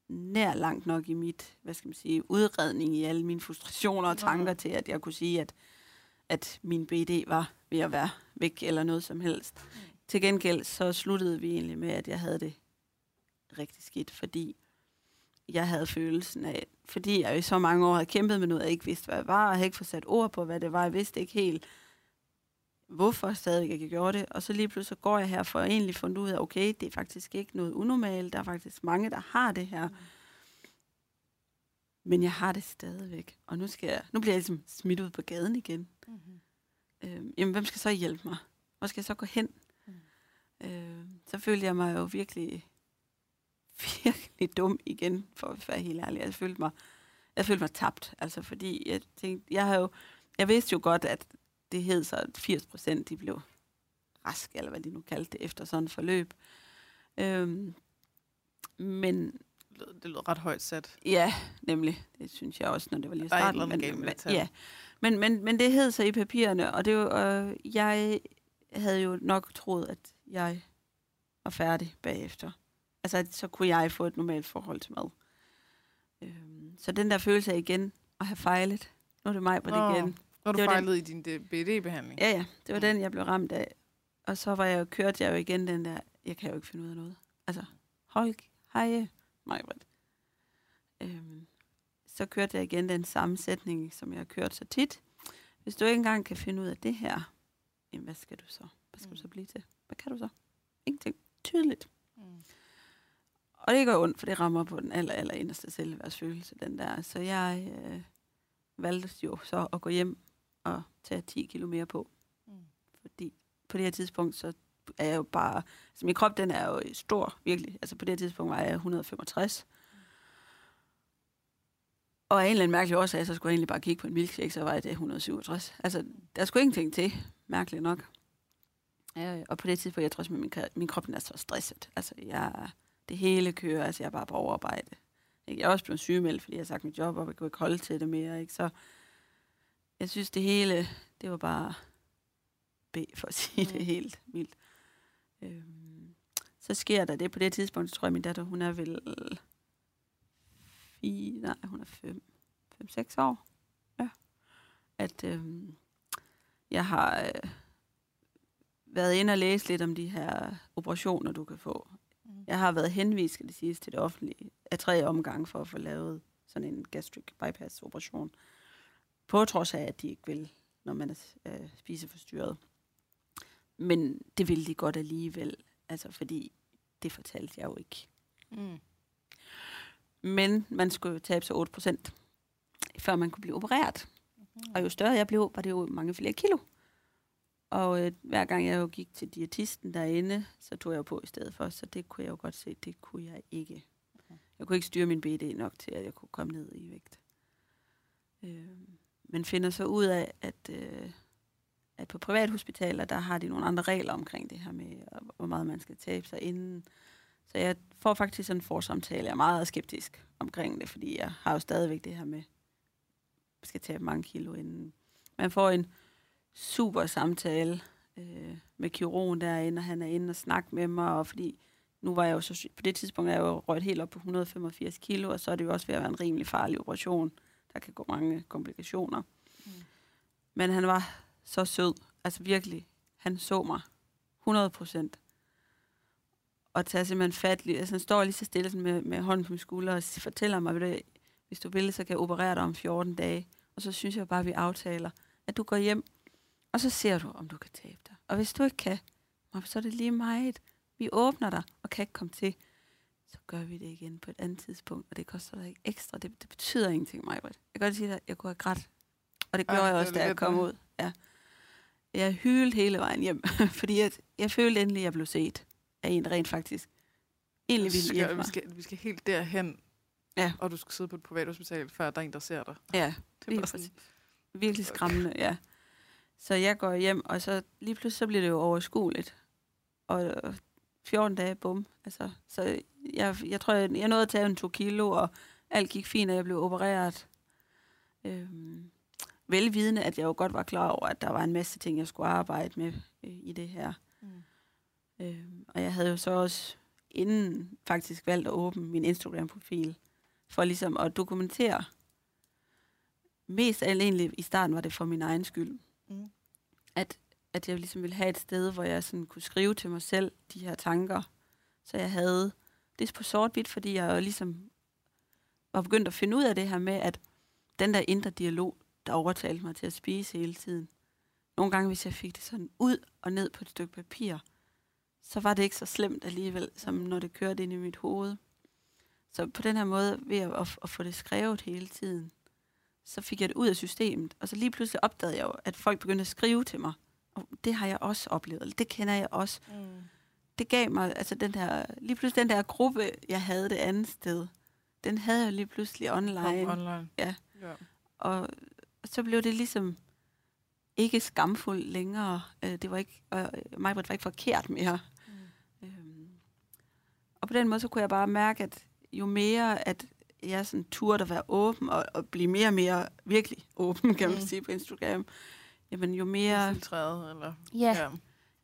nær langt nok i mit, hvad skal man sige, udredning i alle mine frustrationer og tanker til, at jeg kunne sige, at, at min BD var ved at være væk eller noget som helst. Mm. Til gengæld så sluttede vi egentlig med, at jeg havde det rigtig skidt, fordi jeg havde følelsen af, fordi jeg i så mange år havde kæmpet med noget, jeg ikke vidste, hvad det var, og havde ikke fået sat ord på, hvad det var. Jeg vidste ikke helt, hvorfor stadig ikke gjorde det. Og så lige pludselig går jeg her for at egentlig fundet ud af, okay, det er faktisk ikke noget unormalt. Der er faktisk mange, der har det her. Men jeg har det stadigvæk. Og nu, skal jeg, nu bliver jeg ligesom smidt ud på gaden igen. Mm-hmm. Øh, jamen, hvem skal så hjælpe mig? Hvor skal jeg så gå hen? Mm. Øh, så følte jeg mig jo virkelig, virkelig dum igen, for at være helt ærlig. Jeg følte mig, jeg følte mig tabt, altså fordi jeg tænkte, jeg har jo, jeg vidste jo godt, at det hed så, at 80 procent de blev raske, eller hvad de nu kaldte det, efter sådan et forløb. Øhm, men det lød ret højt sat. Ja, nemlig. Det synes jeg også, når det var lige i starten. Der er men, ja. men, men, men det hed så i papirerne, og det var, øh, jeg havde jo nok troet, at jeg var færdig bagefter. Altså, så kunne jeg få et normalt forhold til mad. Øhm, så den der følelse af igen at have fejlet, nu er det mig på det oh. igen. Når du fejlede den. i din BD-behandling? Ja, ja. Det var mm. den, jeg blev ramt af. Og så var jeg jo, kørt jeg jo igen den der, jeg kan jo ikke finde ud af noget. Altså, hold, hej, mig, øhm, Så kørte jeg igen den samme sætning, som jeg har kørt så tit. Hvis du ikke engang kan finde ud af det her, jamen, hvad skal du så? Hvad skal mm. du så blive til? Hvad kan du så? Ingenting. Tydeligt. Og det går ondt, for det rammer på den aller, aller inderste selvværdsfølelse, den der. Så jeg øh, valgte jo så at gå hjem at tage 10 kilo mere på. Mm. Fordi på det her tidspunkt, så er jeg jo bare... Altså min krop, den er jo stor, virkelig. Altså på det her tidspunkt var jeg 165. Mm. Og af en eller anden mærkelig årsag, så skulle jeg egentlig bare kigge på en milkshake, så var jeg det 167. Altså, der skulle ingenting til, mærkeligt nok. Ja, og på det tidspunkt, jeg tror at min, min krop den er så stresset. Altså, jeg, det hele kører, altså jeg er bare på overarbejde. Jeg er også blevet sygemeldt, fordi jeg har sagt mit job, og jeg kunne ikke holde til det mere. Ikke? Så jeg synes, det hele, det var bare B, for at sige mm. det helt vildt. Øhm, så sker der det på det tidspunkt, tror jeg, min datter, hun er vel fire, nej, hun er fem, fem, seks år. Ja. At øhm, jeg har øh, været inde og læse lidt om de her operationer, du kan få. Mm. Jeg har været henvist, skal det siges, til det offentlige af tre omgang for at få lavet sådan en gastric bypass operation. På trods af, at de ikke vil, når man er øh, spiseforstyrret. Men det ville de godt alligevel, altså fordi det fortalte jeg jo ikke. Mm. Men man skulle jo tabe sig 8 procent, før man kunne blive opereret. Mm-hmm. Og jo større jeg blev, var det jo mange flere kilo. Og øh, hver gang jeg jo gik til diætisten derinde, så tog jeg jo på i stedet for, så det kunne jeg jo godt se, det kunne jeg ikke. Okay. Jeg kunne ikke styre min BD nok til, at jeg kunne komme ned i vægt. Øh, man finder så ud af, at, øh, at på privathospitaler, der har de nogle andre regler omkring det her med, hvor meget man skal tabe sig inden. Så jeg får faktisk en forsamtale. Jeg er meget skeptisk omkring det, fordi jeg har jo stadigvæk det her med, at skal tabe mange kilo inden. Man får en super samtale øh, med kirurgen derinde, og han er inde og snakke med mig, og fordi nu var jeg jo så på det tidspunkt er jeg jo røget helt op på 185 kilo, og så er det jo også ved at være en rimelig farlig operation. Der kan gå mange komplikationer. Mm. Men han var så sød. Altså virkelig. Han så mig. 100 procent. Og tager simpelthen fat. Altså han står lige så stille sådan med, med hånden på min skulder og fortæller mig, at hvis du vil, så kan jeg operere dig om 14 dage. Og så synes jeg bare, at vi aftaler, at du går hjem, og så ser du, om du kan tabe dig. Og hvis du ikke kan, så er det lige meget. Vi åbner dig og kan ikke komme til så gør vi det igen på et andet tidspunkt, og det koster dig ikke ekstra. Det, det betyder ingenting, mig. Jeg kan godt sige at jeg kunne have grædt. Og det gjorde Ej, jeg også, da jeg kom ud. Ja. Jeg hylede hele vejen hjem, fordi jeg, jeg følte endelig, at jeg blev set af en, rent faktisk egentlig ville hjælpe mig. Vi skal, vi skal helt derhen, ja. og du skal sidde på et privathospital, før der er en, der ser dig. Ja, det er sådan, virkelig skræmmende, ja. Så jeg går hjem, og så lige pludselig så bliver det jo overskueligt. Og 14 dage, bum. Altså, så jeg, jeg tror, jeg, jeg nåede at tage en to kilo, og alt gik fint, og jeg blev opereret. Øhm, velvidende, at jeg jo godt var klar over, at der var en masse ting, jeg skulle arbejde med øh, i det her. Mm. Øhm, og jeg havde jo så også inden faktisk valgt at åbne min Instagram-profil, for ligesom at dokumentere. Mest af egentlig i starten var det for min egen skyld. Mm. At, at jeg ligesom ville have et sted, hvor jeg sådan kunne skrive til mig selv de her tanker. Så jeg havde det på sort-hvidt, fordi jeg jo ligesom var begyndt at finde ud af det her med, at den der indre dialog, der overtalte mig til at spise hele tiden. Nogle gange, hvis jeg fik det sådan ud og ned på et stykke papir, så var det ikke så slemt alligevel, som når det kørte ind i mit hoved. Så på den her måde, ved at, at, at få det skrevet hele tiden, så fik jeg det ud af systemet. Og så lige pludselig opdagede jeg jo, at folk begyndte at skrive til mig. Og det har jeg også oplevet, eller det kender jeg også. Mm. Det gav mig, altså den her, lige pludselig den der gruppe, jeg havde det andet sted, den havde jeg lige pludselig online. Kom online. Ja. ja. Og så blev det ligesom ikke skamfuldt længere. Øh, Det var ikke, og mig var ikke forkert mere. Mm. Øhm, Og på den måde, så kunne jeg bare mærke, at jo mere, at jeg sådan turde at være åben, og, og blive mere og mere virkelig åben, kan man Mm. sige på Instagram, jamen jo mere, Filtreret, eller... ja.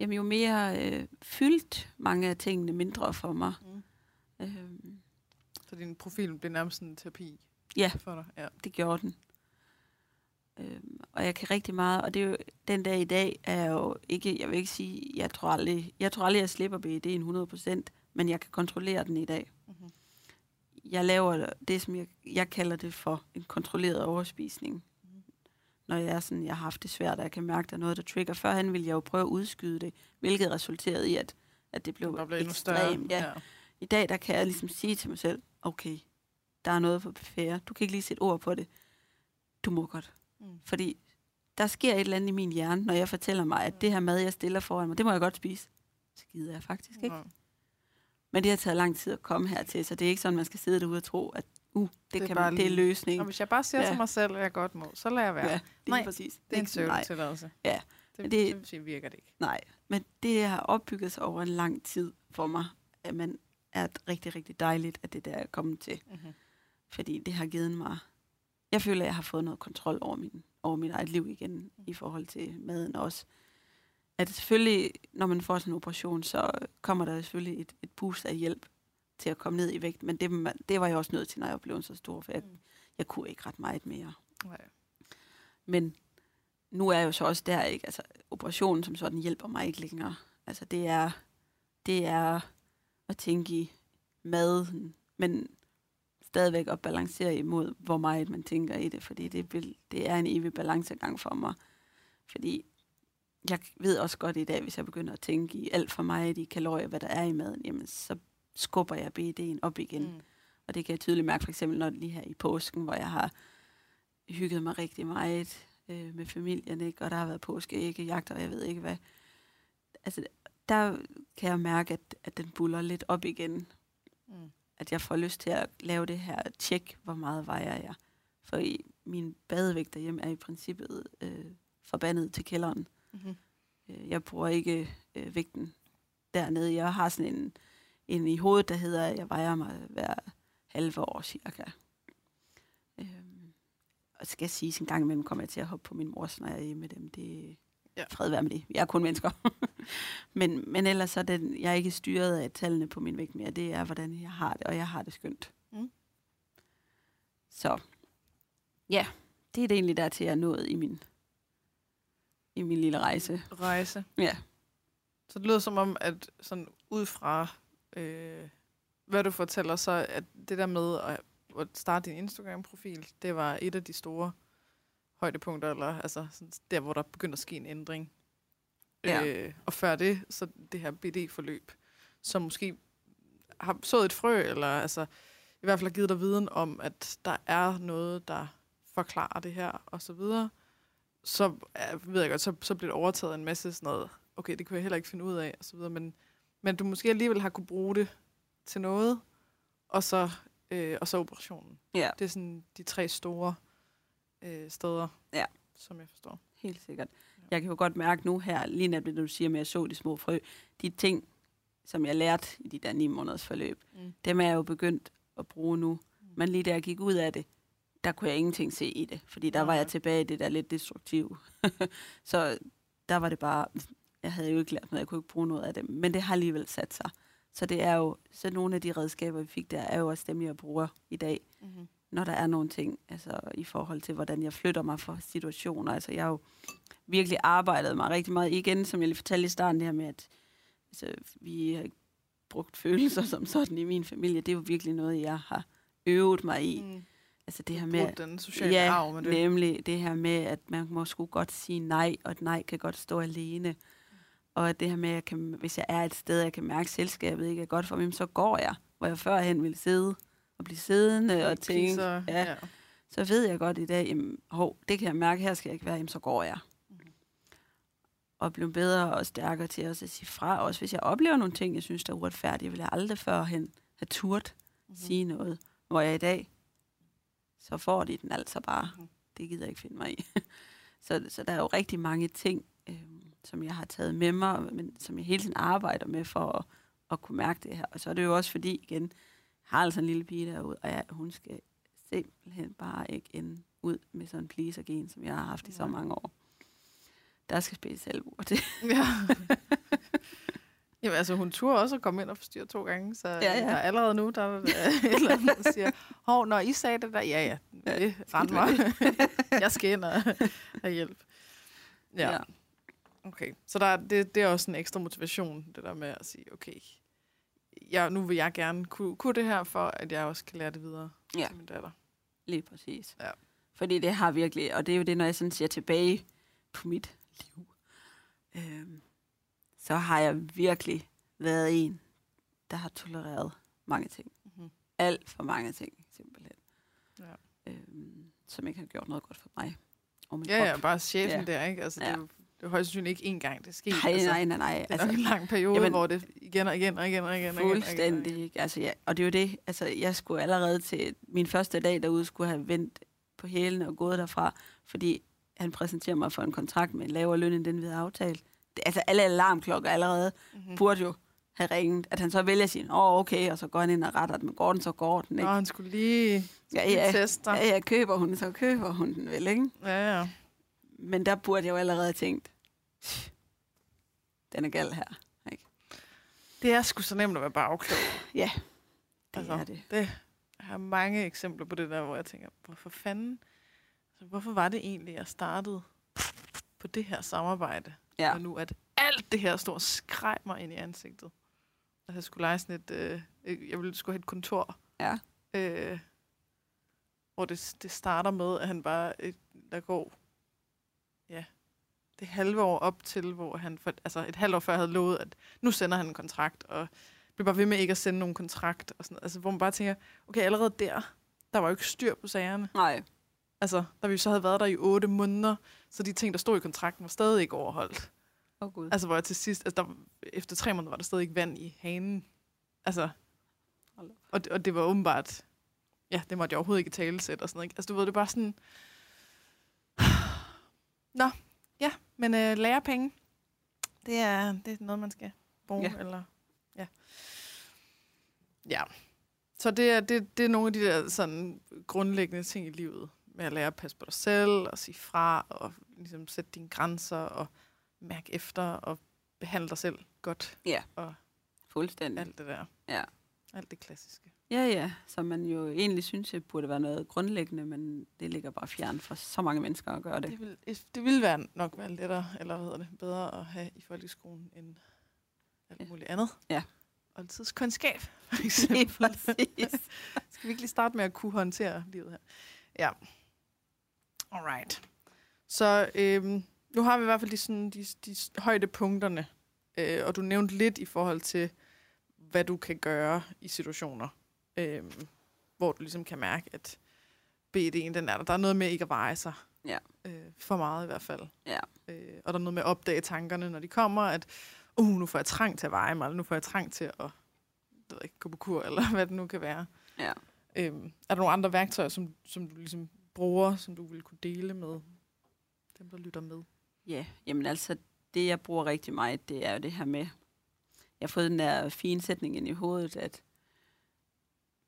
jamen, jo mere øh, fyldt mange af tingene mindre for mig. Mm. Øhm, Så din profil blev nærmest en terapi Ja. for dig. Ja. det gjorde den. Øhm, og jeg kan rigtig meget, og det er jo, den dag i dag er jo ikke, jeg vil ikke sige, jeg tror aldrig, jeg tror aldrig, jeg slipper BED'en 100%, men jeg kan kontrollere den i dag. Jeg laver det, som jeg, jeg kalder det for en kontrolleret overspisning. Når jeg er sådan, jeg har haft det svært, og jeg kan mærke, at der er noget, der trigger. Førhen ville jeg jo prøve at udskyde det, hvilket resulterede i, at, at det blev Det blev ekstremt. Ja. I dag, der kan jeg ligesom sige til mig selv, okay, der er noget på buffet. Du kan ikke lige sætte ord på det. Du må godt. Mm. Fordi der sker et eller andet i min hjerne, når jeg fortæller mig, at det her mad, jeg stiller foran mig, det må jeg godt spise. Så gider jeg faktisk ikke. Nå. Men det har taget lang tid at komme hertil, så det er ikke sådan, man skal sidde derude og tro, at uh, det, Det er det, kan man, det er løsningen. Og hvis jeg bare siger Ja. til mig selv, at jeg godt må, så lader jeg være. Ja, lige Nej, præcis. Det er en søvntilladelse. Ja. Det, det, det- det virker det ikke. nej, men det har opbygget sig over en lang tid for mig, at man er rigtig, rigtig dejligt, at det der er kommet til. Mm-hmm. fordi det har givet mig... Jeg føler, at jeg har fået noget kontrol over, min, over mit eget liv igen i forhold til maden også. At selvfølgelig, når man får sådan en operation, så kommer der selvfølgelig et, et boost af hjælp til at komme ned i vægt. Men det, det var jeg også nødt til, når jeg blev så stor, for jeg, Mm. jeg kunne ikke ret meget mere. Nej. Men nu er jeg jo så også der, ikke? Altså, operationen som sådan hjælper mig ikke længere. Altså, det er, det er at tænke i maden, men stadigvæk at balancere imod, hvor meget man tænker i det, fordi det, vil, det er en evig balancegang for mig. Fordi jeg ved også godt i dag, hvis jeg begynder at tænke i alt for meget i kalorier, hvad der er i maden, jamen så skubber jeg BD'en op igen. Mm. Og det kan jeg tydeligt mærke, for eksempel når det lige her i påsken, hvor jeg har hygget mig rigtig meget øh, med familien, ikke? og der har været påskeæggejagter, og jeg ved ikke hvad. Altså, der kan jeg mærke, at, at den buller lidt op igen. Mm. At jeg får lyst til at lave det her tjek, hvor meget vejer jeg. For i, min badevægt derhjemme er i princippet øh, forbandet til kælderen. Mm-hmm. Øh, Jeg bruger ikke øh, vægten dernede. Jeg har sådan en, en i hovedet, der hedder, at jeg vejer mig hver halve år cirka. Øhm, og skal jeg sige, en gang imellem kommer jeg til at hoppe på min mors, når jeg er hjemme med dem. Det ja. fred være med det. Jeg er kun mennesker. men, men ellers så er den, jeg er ikke styret af tallene på min vægt mere. Det er, hvordan jeg har det, og jeg har det skønt. Mm. Så ja, det er det egentlig der til, jeg er nået i min, i min lille rejse. Rejse. Ja. Så det lyder som om, at sådan ud fra, øh, hvad du fortæller, så at det der med at, at starte din Instagram-profil, det var et af de store højdepunkter, eller altså sådan, der, hvor der begynder at ske en ændring. Ja. Øh, og før det, så det her BD-forløb, som måske har sået et frø, eller altså i hvert fald har givet dig viden om, at der er noget, der forklarer det her, og så videre, så øh, ved jeg godt, så, så bliver det overtaget en masse sådan noget, okay, det kunne jeg heller ikke finde ud af, og så videre, men, men du måske alligevel har kunne bruge det til noget, og så, øh, og så operationen. Ja. Det er sådan de tre store øh, steder, Ja. som jeg forstår. Helt sikkert. Jeg kan jo godt mærke nu her, lige når du siger med, at jeg så de små frø, de ting, som jeg lærte i de der ni måneders forløb, Mm. dem er jeg jo begyndt at bruge nu. Mm. Men lige da jeg gik ud af det, der kunne jeg ingenting se i det, fordi der var jeg tilbage i det der lidt destruktive. så der var det bare, jeg havde jo ikke lært noget, jeg kunne ikke bruge noget af det, men det har alligevel sat sig. Så det er jo, så nogle af de redskaber, vi fik der, er jo også dem, jeg bruger i dag, Mm-hmm. når der er nogle ting, altså i forhold til, hvordan jeg flytter mig fra situationer. Altså jeg har jo virkelig arbejdet mig rigtig meget igen, som jeg lige fortalte i starten, det her med, at altså, vi har ikke brugt følelser som sådan i min familie. Det er jo virkelig noget, jeg har øvet mig i. Mm. Altså det her med, den sociale ja, arv med det. nemlig det her med, at man må sgu godt sige nej, og et nej kan godt stå alene. Og at det her med, at jeg kan, hvis jeg er et sted, jeg kan mærke, at selskabet ikke er godt for mig, så går jeg, hvor jeg førhen ville sidde og blive siddende og tænke, ja, ja. så ved jeg godt i dag, jamen, hov, det kan jeg mærke, her skal jeg ikke være, jamen, så går jeg. Og blive bedre og stærkere til også at sige fra. Også hvis jeg oplever nogle ting, jeg synes, der er uretfærdige, vil jeg aldrig førhen have turt Mhm. sige noget. Hvor jeg i dag, så får de den altså bare. Mhm. Det gider jeg ikke finde mig i. så, så der er jo rigtig mange ting, øh, som jeg har taget med mig, men som jeg hele tiden arbejder med for at, at kunne mærke det her. Og så er det jo også fordi, igen, jeg har altså en lille pige derude, og jeg, hun skal simpelthen bare ikke ende ud med sådan en pleaser-gen, som jeg har haft i så Nej. mange år. Der skal spilles selvur til. ja. Jamen altså, hun turde også at komme ind og forstyrre to gange, så ja, Ja, ja. der er allerede nu, der er et eller andet, der siger, hov, når I sagde det der, ja, ja, det rent mig. jeg skal ind og have hjælp. Ja. ja. Okay, så der, er- det, det er også en ekstra motivation, det der med at sige, okay, ja, nu vil jeg gerne kunne, kunne det her, for at jeg også kan lære det videre Ja. til min datter. Lige præcis. Ja. Fordi det har virkelig, og det er jo det, når jeg sådan ser tilbage på mit liv, øhm, så har jeg virkelig været en, der har tolereret mange ting. Mhm. Alt for mange ting, simpelthen. Ja. Øhm, som ikke har gjort noget godt for mig. Og min Ja, krop. ja, bare chefen Ja. der, ikke? Altså, det, er Ja. jo- det er højst sandsynligt ikke én gang, det er sket. Nej, altså, nej, nej, nej. Det er nok en lang periode, jamen- hvor det igen og igen og igen og igen. og igen, igen. Fuldstændig. Altså, ja, og det er jo det. Altså, jeg skulle allerede til min første dag derude, skulle have vendt på hælene og gået derfra, fordi han præsenterer mig for en kontrakt med en lavere løn, end den vi havde aftalt. Altså, alle alarmklokker allerede Mhm. mm. burde jo have ringet. At han så vælger sige, åh, oh, okay, og så går han ind og retter den. Men går den, så går den, ikke? Nå, han skulle lige Ja, ja. teste. Ja, ja, køber hun, så køber hun den vel, ikke? Ja, ja. Men der burde jeg jo allerede tænkt, den er gal her. Ikke? Det er sgu så nemt at være bagklog. Ja, det Altså, er det. det. Jeg har mange eksempler på det der, hvor jeg tænker, hvorfor fanden, altså, hvorfor var det egentlig, jeg startede på det her samarbejde? Ja. Og nu at alt det her står og skreg mig ind i ansigtet. Altså, jeg skulle lege sådan et, øh, øh, jeg ville skulle have et kontor. Ja. Øh, hvor det, det starter med, at han bare, øh, der går, ja, det halve år op til, hvor han, for, altså et halvt år før havde lovet, at nu sender han en kontrakt, og blev bare ved med ikke at sende nogen kontrakt, og sådan, altså, hvor man bare tænker, okay, allerede der, der var jo ikke styr på sagerne. Nej, Altså, da vi så havde været der i otte måneder, så de ting, der stod i kontrakten, var stadig ikke overholdt. oh, gud. Altså, hvor jeg til sidst, altså, der, efter tre måneder var der stadig ikke vand i hanen. Altså, og, det- og det var åbenbart, ja, det måtte jeg overhovedet ikke tale sæt og sådan noget. ikke? Altså, du ved, det er bare sådan, nå, ja, men øh, lærepenge, det er, det er noget, man skal bruge, Ja. eller, ja. Ja, så det er, det, det er nogle af de der sådan grundlæggende ting i livet, med at lære at passe på dig selv, og sige fra, og ligesom sætte dine grænser, og mærke efter, og behandle dig selv godt, Fuldstændig. alt det der. Ja. Alt det klassiske. Ja, ja, som man jo egentlig synes, det burde være noget grundlæggende, men det ligger bare fjern for så mange mennesker at gøre det. Det vil, det vil være nok være lettere, eller hvad hedder det, bedre at have i folkeskolen end alt Ja. muligt andet. Ja. Og tidskundskab, for eksempel. præcis. Skal vi ikke lige starte med at kunne håndtere livet her? Ja. Alright. Så øhm, nu har vi i hvert fald de, sådan, de, de højdepunkterne, øh, og du nævnte lidt i forhold til, hvad du kan gøre i situationer, øh, hvor du ligesom kan mærke, at BD'en, den er der. Der er noget med ikke at veje sig. Ja. Øh, for meget i hvert fald. Ja. Øh, og der er noget med at opdage tankerne, når de kommer, at uh, nu får jeg trang til at veje mig, eller nu får jeg trang til at ved ikke, gå på kur, eller hvad det nu kan være. Ja. Øhm, er der nogle andre værktøjer, som, som du ligesom bruger, som du vil kunne dele med dem, der lytter med? Ja, jamen altså, det jeg bruger rigtig meget, det er jo det her med, jeg har fået den der fine sætning ind i hovedet, at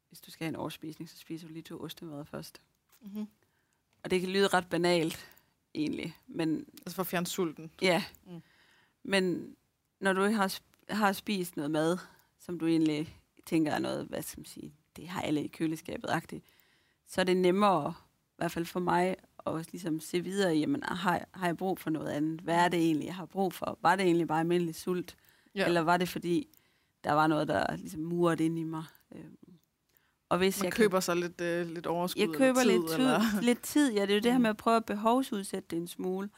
hvis du skal have en overspisning, så spiser du lige to ostemad først. Mm-hmm. Og det kan lyde ret banalt, egentlig. Men Altså for at fjerne sulten. ja, Mm. men når du har, har spist noget mad, som du egentlig tænker er noget, hvad skal man sige, det har alle i køleskabet agtigt, så er det nemmere, hvert fald for mig, at ligesom se videre, jamen, har, har jeg brug for noget andet? Hvad er det egentlig, jeg har brug for? Var det egentlig bare almindelig sult? Ja. Eller var det fordi, der var noget, der ligesom murede ind i mig? Øhm, Og hvis Man jeg køber sig lidt, øh, lidt overskud jeg køber tid, lidt, tid, eller... lidt tid. Ja, det er jo det her Mm. med at prøve at behovsudsætte det en smule.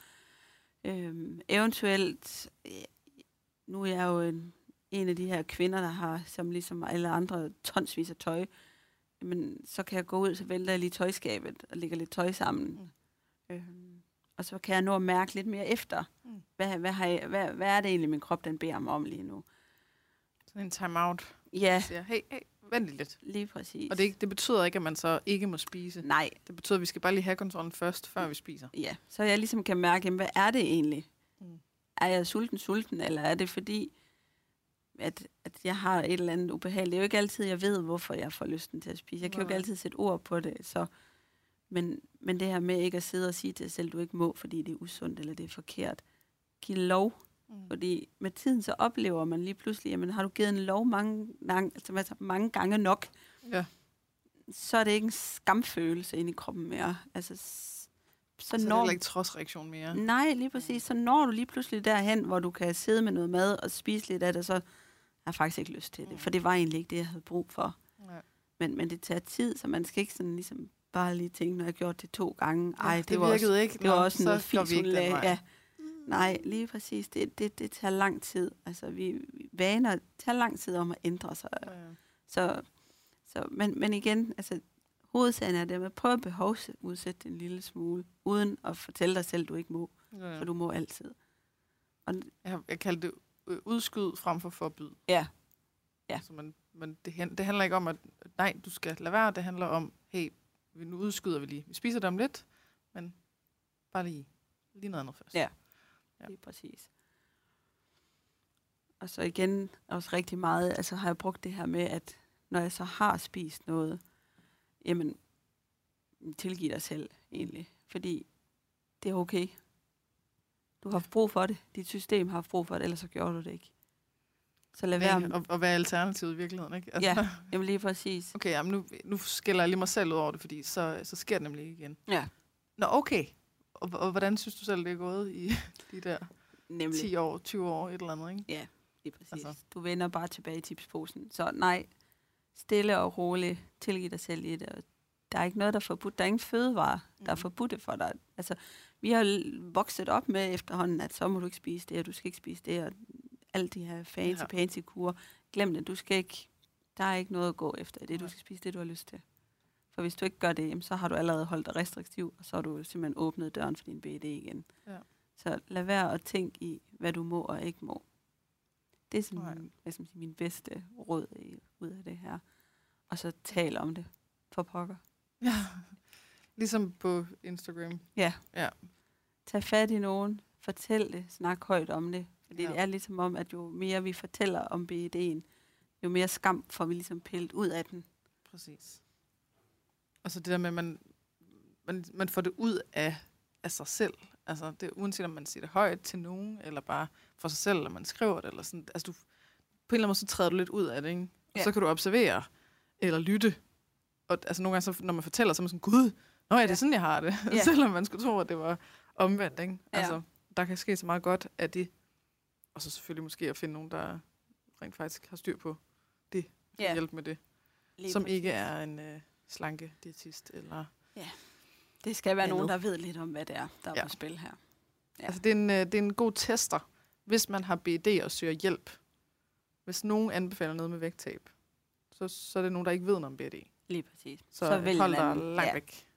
Øhm, eventuelt, øh, nu er jeg jo en, en af de her kvinder, der har, som ligesom alle andre, tonsvis af tøj. Men så kan jeg gå ud, så vælter jeg lige tøjskabet og lægger lidt tøj sammen. Mm. Øhm, og så kan jeg nå at mærke lidt mere efter, Mm. hvad, hvad, har jeg, hvad, hvad er det egentlig, min krop den beder mig om lige nu. Sådan en time-out. Ja, Siger, hey, hey, vent lige lidt. lige præcis. Og det, det betyder ikke, at man så ikke må spise. Nej, Det betyder, at vi skal bare lige have kontrollen først, før vi spiser. Ja, så jeg ligesom kan mærke, jamen, hvad er det egentlig? Mm. Mm. Er jeg sulten, sulten, eller er det fordi, at, at jeg har et eller andet ubehag? Det er jo ikke altid, jeg ved, hvorfor jeg får lysten til at spise. Jeg kan jo ikke altid sætte ord på det, så... Men, men det her med ikke at sidde og sige til dig selv, du ikke må, fordi det er usundt, eller det er forkert. Giv lov, Mm. fordi med tiden så oplever man lige pludselig, jamen har du givet en lov mange, altså mange gange nok, Ja. så er det ikke en skamfølelse inde i kroppen mere. Altså, så, Så er det når heller ikke trodsreaktion mere. Nej, lige præcis. Så når du lige pludselig derhen, hvor du kan sidde med noget mad og spise lidt af det, så har jeg faktisk ikke lyst til det. Mm. For det var egentlig ikke det, jeg havde brug for. Nej. Men, men det tager tid, så man skal ikke sådan ligesom bare lige tænke, når jeg har gjort det to gange. Ej, Ja, det, det var virkede også, ikke. det var Nå, også noget ikke hun lagde. Ja. Nej, lige præcis. Det, det, det tager lang tid. Altså, vi, vaner tager lang tid om at ændre sig. Ja. Så, så, men, men igen, altså, hovedsagen er det med at prøve at behovsudsætte en lille smule, uden at fortælle dig selv, du ikke må. Ja. For du må altid. Jeg, har- jeg kalder det øh, udskyd frem for forbyd. Ja. Ja. Så man, men det, det handler ikke om, at nej, du skal lade være. Det handler om, hey, vi- nu udskyder vi lige. Vi spiser det om lidt, men bare lige, lige noget andet først. Ja. Ja. Ja. Lige præcis. Og så igen også rigtig meget, altså har jeg brugt det her med, at når jeg så har spist noget, jamen, tilgiv dig selv egentlig. Fordi det er okay. Du har haft brug for det. Dit system har haft brug for det, ellers så gjorde du det ikke. Så lad være med. Og, og hvad er alternativet i virkeligheden, ikke? Altså, Ja. Jamen lige præcis. Okay, jamen nu, nu skælder jeg lige mig selv ud over det, fordi så, så sker det nemlig ikke igen. Ja. Nå, okay. Og, og hvordan synes du selv, det er gået i de der Nemlig. 10 år, 20 år, et eller andet, ikke? Ja, lige præcis. Altså. Du vender bare tilbage i tipsposen. Så nej, stille og roligt, tilgiv dig selv i det. Der er ikke noget, der er forbudt. Der er ingen fødevarer, der er Mhm. forbudte for dig. Altså, vi har vokset op med efterhånden, at så må du ikke spise det, og du skal ikke spise det, og alle de her fancy, Ja. fancy kurer. Glem det, du skal ikke, der er ikke noget at gå efter det. Du skal spise det, du har lyst til. For hvis du ikke gør det, så har du allerede holdt dig restriktiv, og så har du simpelthen åbnet døren for din BD igen. Ja. Så lad være at tænke i, hvad du må og ikke må. Det er sådan, Nej. hvad skal man sige, min bedste råd i, ud af det her. Og så tal om det for pokker. Ja. Ligesom på Instagram. Tag fat i nogen, fortæl det, snak højt om det. Fordi Ja. ja. det er ligesom om, at jo mere vi fortæller om BED'en, jo mere skam får vi ligesom pillet ud af den. Præcis. Og så det der med, at man, man, man får det ud af, af sig selv. Altså, det, uanset om man siger det højt til nogen, eller bare for sig selv, eller man skriver det, eller sådan. Altså, du, på en eller anden måde, så træder du lidt ud af det, ikke? Og Ja. så kan du observere, eller lytte. Og altså, nogle gange, så, når man fortæller, så er man sådan, gud, nå ja, det er Ja. sådan, jeg har det. Ja. Selvom man skulle tro, at det var omvendt, ikke? Ja. Altså, der kan ske så meget godt af det. Og så selvfølgelig måske at finde nogen, der rent faktisk har styr på det. Ja. Ja. Hjælpe med det. Lige som præcis. ikke er en øh, slanke diætist eller Det skal være nogen, der ved lidt om, hvad det er, der er Ja. på spil her. ja. altså det er, en, øh, det er en god tester hvis man har BD og søger hjælp hvis nogen anbefaler noget med vægttab så, så er det nogen der ikke ved noget om BD Lige præcis. så, så hold dig langt ja. væk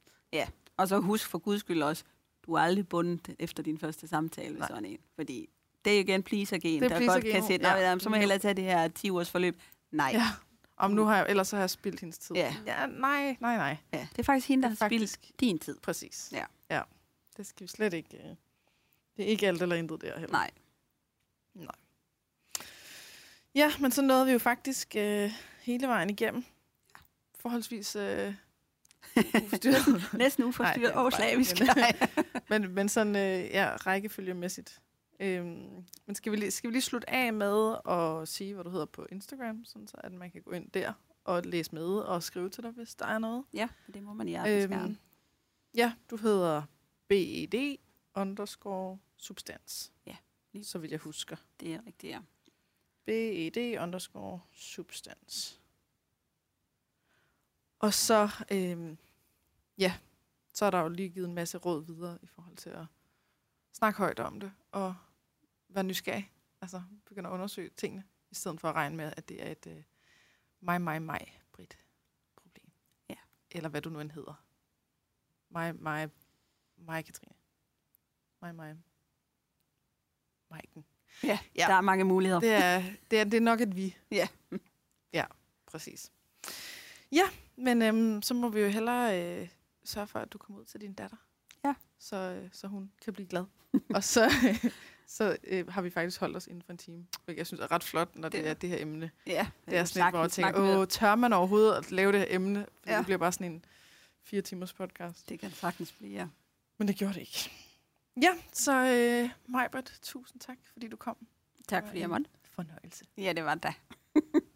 Og så husk for guds skyld også, du er aldrig bundet efter din første samtale med Nej. sådan en. Fordi det er jo igen pleaser-gen, Det er der godt kan sætte, ja. ja. så må jeg hellere tage det her 10 ugers forløb. Nej. ja. om nu har jeg ellers så har jeg spildt hendes tid Ja. ja nej nej nej ja. Det er faktisk hende, der har er spildt faktisk- din tid. præcis Ja. ja det skal vi slet ikke øh, det er ikke alt eller intet der heller Nej. Ja, men så nåede vi jo faktisk øh, hele vejen igennem. forholdsvis øh, uforstyrret. Næsten uforstyrret og slavisk. men- men, sådan, øh, ja, rækkefølgemæssigt. Øhm, men skal vi, lige, skal vi lige slutte af med at sige, hvad du hedder på Instagram, sådan så at man kan gå ind der og læse med og skrive til dig, hvis der er noget. ja, det må man hjertens Øhm, gerne. Ja, du hedder BED underscore substans. Ja, lige Så vidt jeg husker. Det er rigtigt, ja. BED underscore substans. Og så, øhm, ja, så er der jo lige givet en masse råd videre i forhold til at snakke højt om det, og være nysgerrig. Altså begynde at undersøge tingene, i stedet for at regne med, at det er et øh, mig, mig, mig, Britt, problem. Ja. Eller hvad du nu end hedder. Mig, mig, mig, Katrine. Mig, mig, Maiken. Ja, Ja. ja. der er mange muligheder. Det er, det er, det er nok et vi. Ja. Ja, præcis. Ja, men øhm, så må vi jo hellere øh, sørge for, at du kommer ud til din datter. Ja. Så, øh, så hun kan blive glad. og så, øh, så øh, har vi faktisk holdt os inden for en time. Hvilket jeg synes er ret flot, når det, Det- er det her emne. Ja, Det er sådan lidt, hvor jeg tænker, åh, tør man overhovedet at lave det her emne? For Ja. det bliver bare sådan en fire timers podcast. Det kan sagtens blive, ja. Men det gjorde det ikke. Ja, så øh, Majbert, tusind tak, fordi du kom. Tak fordi jeg måtte. Fornøjelse. Ja, det var det.